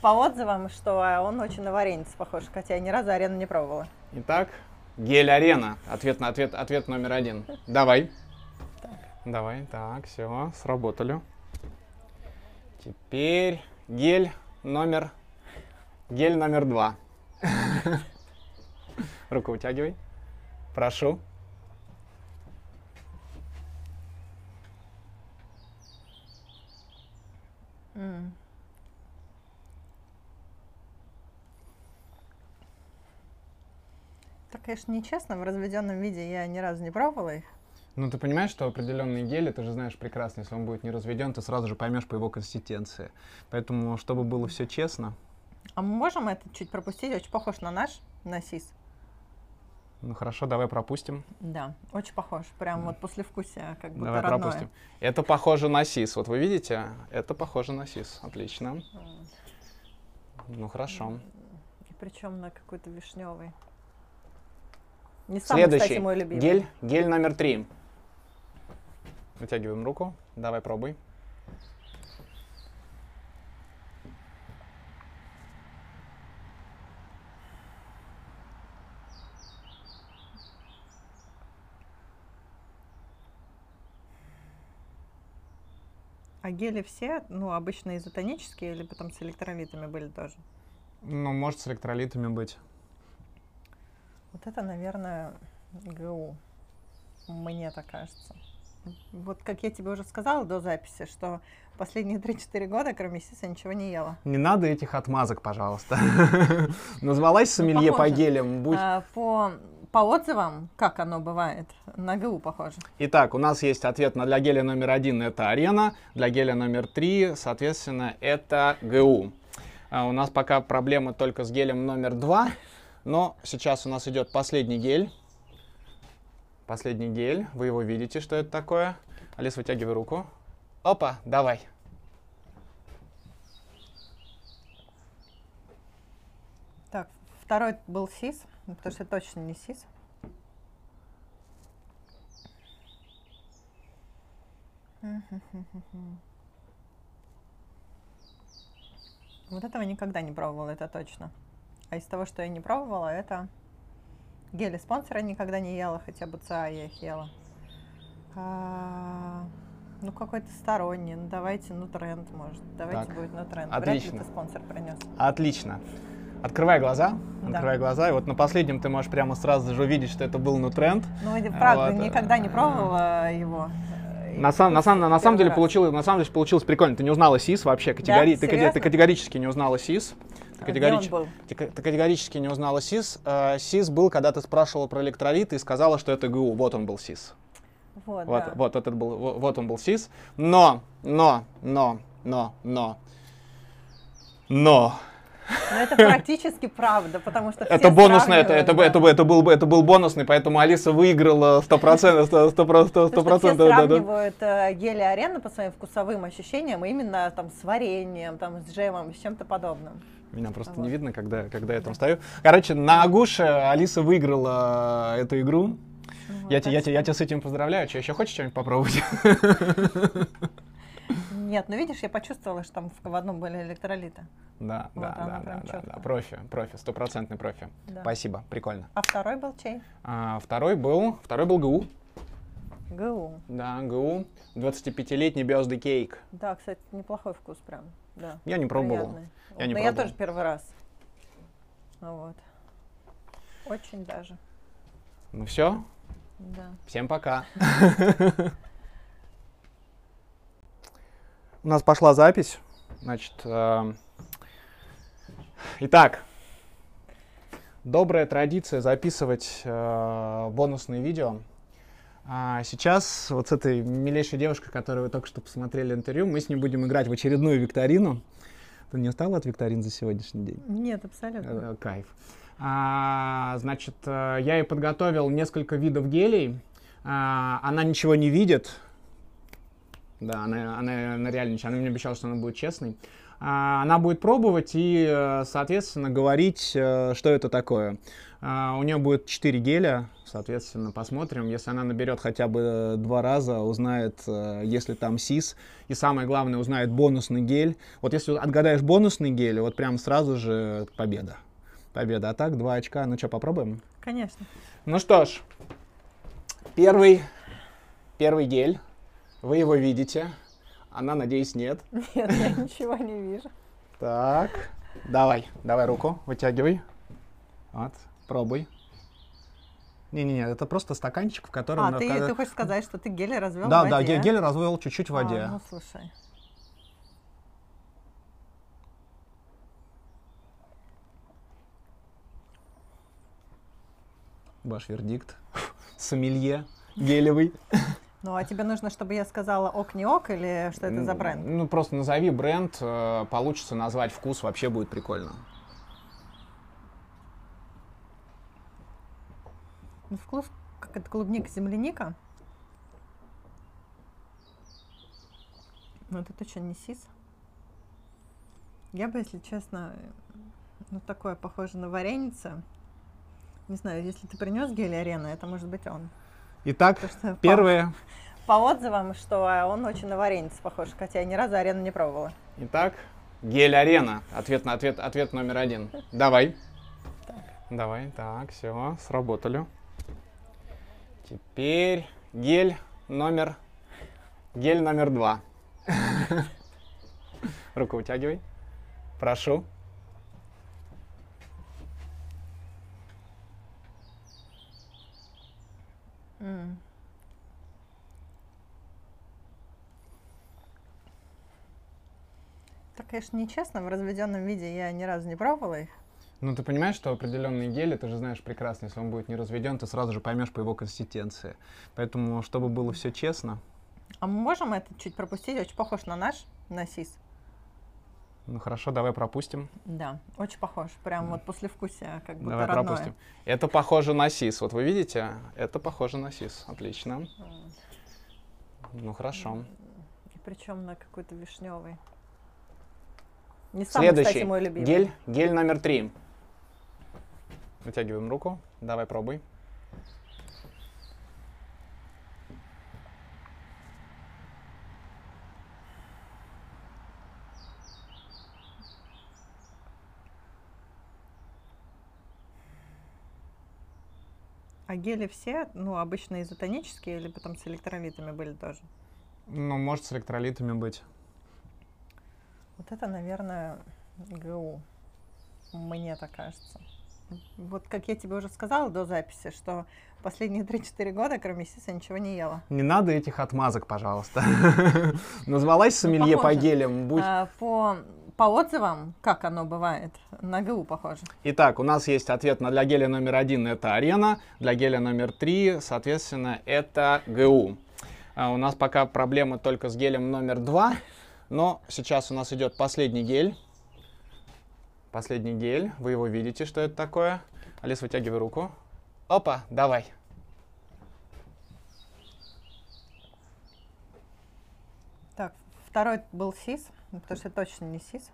По, отзывам, что он очень на вареница похож, хотя я ни разу арену не пробовала. Итак, гель арена. Ответ на ответ, ответ номер один. Давай. Давай, так, все, сработали. Теперь гель номер, гель номер два. Руку вытягивай. Прошу. М. Так, конечно, нечестно. В разведенном виде я ни разу не пробовала их. Ну, ты понимаешь, что определенный гель, ты же знаешь прекрасно, если он будет не разведен, ты сразу же поймешь по его консистенции. Поэтому, чтобы было все честно, А мы можем это чуть пропустить? Очень похож на наш, на сис. ну хорошо, давай пропустим. Да, очень похож. Прям вот послевкусие, как будто Давай родное. пропустим. Это похоже на сис. Вот вы видите? Это похоже на сис. Отлично. М. Ну хорошо. И причем на какой-то вишневый. Не самый, Следующий. кстати, мой любимый. Гель, гель номер три. Вытягиваем руку. Давай, пробуй. А гели все, ну, обычно изотонические или потом с электролитами были тоже? Ну, может, с электролитами быть. Вот это, наверное, ГУ. Мне так кажется. Вот как я тебе уже сказала до записи, что последние 3-4 года, кроме сиса, ничего не ела. Не надо этих отмазок, пожалуйста. [LAUGHS] Назвалась сомелье по гелям. А, по, по отзывам, как оно бывает, на ГУ похоже. Итак, у нас есть ответ на для геля номер один это арена, для геля номер три, соответственно, это ГУ. А у нас пока проблемы только с гелем номер два, но сейчас у нас идет последний гель. Последний гель, вы его видите, что это такое. Алис, вытягивай руку. Опа, давай. Так, второй был сис, потому что точно не сис. Вот этого никогда не пробовала, это точно. А из того, что я не пробовала, это гели спонсора никогда не ела, хотя бы ЦА я их ела. А, ну, какой-то сторонний. Ну, давайте, ну, тренд, может. Давайте Так, будет, ну, тренд. отлично. Вряд ли ты спонсор принес. Отлично. Открывай глаза, Да. открывай глаза, и вот на последнем ты можешь прямо сразу же увидеть, что это был нутренд. Ну, и А, правда, вот, никогда не пробовала его. На, сам, на, сам, на, самом деле получилось, на самом деле получилось прикольно. Ты не узнала СИС вообще, категори... ты, кате- ты Серьезно? категорически не узнала СИС. А категорич- категорически не узнала СИС. Э, СИС был, когда ты спрашивала про электролиты и сказала, что это ГУ. Вот он был СИС. Вот, Вот, да. вот, этот был, во- вот он был СИС. Но, но, но, но, но, но. Но это практически правда, потому что Это бонусный, это, это, сравнивают, это, да. это, был, бы- это был бонусный, поэтому Алиса выиграла 100%, 100%, 100%, 100%, Потому что все 100%, да, да. сравнивают э, гели арены по своим вкусовым ощущениям именно там с вареньем, там с джемом, с чем-то подобным. Меня просто Вот. не видно, когда, когда я там стою. Короче, на Агуше Алиса выиграла эту игру. Вот, я, те- я, те- я тебя с этим поздравляю. Че, еще хочешь что-нибудь попробовать? Нет, ну видишь, я почувствовала, что там в, в одном были электролиты. Да, Вот да, она да, прям да, да, да. Профи, профи, стопроцентный профи. Да. Спасибо, прикольно. А второй был чей? А, второй был, второй был ГУ. ГУ. Да, ГУ. 25-летний birthday кейк. Да, кстати, неплохой вкус прям. Да. Я не пробовал. приятный. Я не Но я пробовал. тоже первый раз. Вот. Очень даже. Ну все, Да. всем пока. [LAUGHS] У нас пошла запись. Значит, э, итак, добрая традиция записывать э, бонусные видео. А сейчас вот с этой милейшей девушкой, которую вы только что посмотрели интервью, мы с ней будем играть в очередную викторину. Ты не устала от викторин за сегодняшний день? Нет, абсолютно. Э, Кайф. А, значит, э, я ей подготовил несколько видов гелей. А, она ничего не видит. Да, она, она, она реально. Она мне обещала, что она будет честной. А, она будет пробовать и, э, соответственно, говорить, э, что это такое. А, у нее будет 4 геля, соответственно, посмотрим. Если она наберет хотя бы э, два раза, узнает, если там сис. И самое главное, узнает бонусный гель. Вот если отгадаешь бонусный гель, вот прям сразу же победа. Победа. А так, два очка. Ну что, попробуем? Конечно. Ну что ж, первый, первый гель. Вы его видите. Она, надеюсь, нет. [LAUGHS] Нет, я ничего не вижу. Так, давай, давай руку, вытягивай. Вот, пробуй. Не-не-не, это просто стаканчик, в котором... А, ты, ты хочешь сказать, что ты гели развел Да, в да, воде? ге- гель развел чуть-чуть в воде. А, ну слушай. Ваш вердикт. [LAUGHS] Сомелье гелевый. [LAUGHS] Ну, а тебе нужно, чтобы я сказала ок не ок или что это за бренд? Ну, просто назови бренд, э, получится назвать вкус, вообще будет прикольно. Ну, вкус, как это клубника, земляника. Ну, это точно не сис. Я бы, если честно, ну, такое похоже на вареница. Не знаю, если ты принес гель арена, это может быть он. Итак, что по- первое. По, отзывам, что он очень на варениц похож, хотя я ни разу арену не пробовала. Итак, гель арена. Ответ на ответ, ответ номер один. Давай. Давай, так, все, сработали. Теперь гель номер, гель номер два. [LAUGHS] Руку вытягивай. Прошу. М. Это, конечно, нечестно. В разведенном виде я ни разу не пробовала их. Ну, ты понимаешь, что определенные гели, ты же знаешь прекрасно, если он будет не разведен, ты сразу же поймешь по его консистенции. Поэтому, чтобы было все честно, А мы можем это чуть пропустить? Очень похож на наш, на сис. Ну хорошо, давай пропустим. Да, очень похож. Прям вот послевкусие, как будто давай родное. пропустим. Это похоже на сис. Вот вы видите? Это похоже на сис. Отлично. Ну хорошо. И причем на какой-то вишневый. Не самый, Следующий. кстати, мой любимый. Гель, гель номер три. Вытягиваем руку. Давай пробуй. А гели все, ну, обычно изотонические или потом с электролитами были тоже? Ну, может с электролитами быть. Вот это, наверное, ГУ. Мне так кажется. Вот как я тебе уже сказала до записи, что последние 3-4 года, кроме сиса, ничего не ела. Не надо этих отмазок, пожалуйста. [LAUGHS] Назвалась сомелье по гелям. А, по, по отзывам, как оно бывает, на ГУ похоже. Итак, у нас есть ответ на для геля номер один это арена, для геля номер три, соответственно, это ГУ. А у нас пока проблема только с гелем номер два, но сейчас у нас идет последний гель. Последний гель, вы его видите, что это такое. Алис, вытягивай руку. Опа, давай. Так, второй был сис, потому что точно не сис.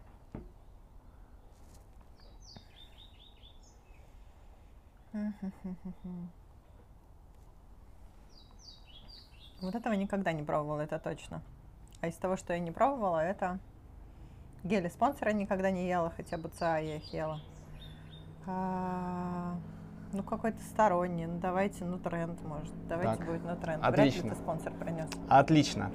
Вот этого никогда не пробовала, это точно. А из того, что я не пробовала, это гели спонсора никогда не ела, хотя бы ЦА я их ела. А, ну, какой-то сторонний. Ну, давайте, ну, тренд, может. Давайте Так, будет, ну, тренд. отлично. Вряд ли ты спонсор принес. Отлично.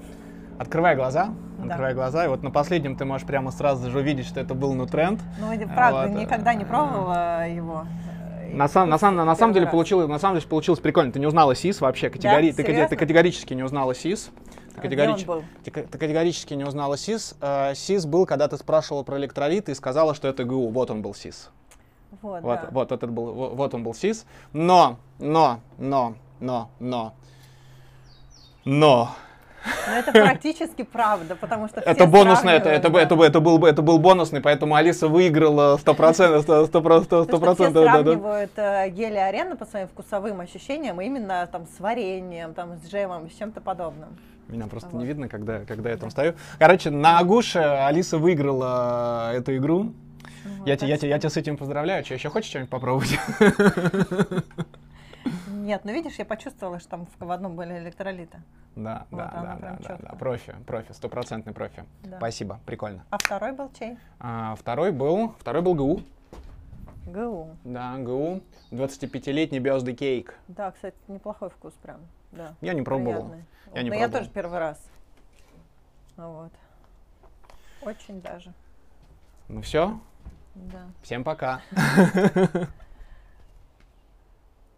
Открывай глаза, Да. открывай глаза, и вот на последнем ты можешь прямо сразу же увидеть, что это был. Ну, и правда, Вот, никогда не пробовала его. На, сам, на, самом, на самом Первый деле получилось, на самом деле получилось прикольно. Ты не узнала СИС вообще, категори... ты, кате- ты категорически не узнала СИС. Ты, А категорич- ты ты категорически не узнала СИС. СИС был, когда ты спрашивала про электролит и сказала, что это ГУ. Вот он был СИС. Вот, Вот, да. вот, этот был, во- вот он был СИС. Но, но, но, но, но, но. Но это практически правда, потому что Это все бонусный, это, это, это, это, был, бы- это был бонусный, поэтому Алиса выиграла 100%, 100%, 100%, 100%, Потому что все 100%, да, да. сравнивают э, гели арены по своим вкусовым ощущениям именно там с вареньем, там с джемом, с чем-то подобным. Меня просто Вот. не видно, когда, когда я там стою. Короче, на Агуше Алиса выиграла эту игру. Ну, Я, вот я, так те- я тебя с этим поздравляю. Че, еще хочешь что-нибудь попробовать? [LAUGHS] Нет, ну видишь, я почувствовала, что там в, одном были электролиты. Да, Вот да, да, да, да, да. чётко. Профи, профи, стопроцентный профи. Да. Спасибо, прикольно. А второй был чей? А, второй был, второй был ГУ. ГУ. Да, ГУ. 25-летний birthday кейк. Да, кстати, неплохой вкус прям. Да. Я не пробовал. приятный. Я не Но я пробовал. тоже первый раз. Вот. Очень даже. Ну все, Да. всем пока. [LAUGHS]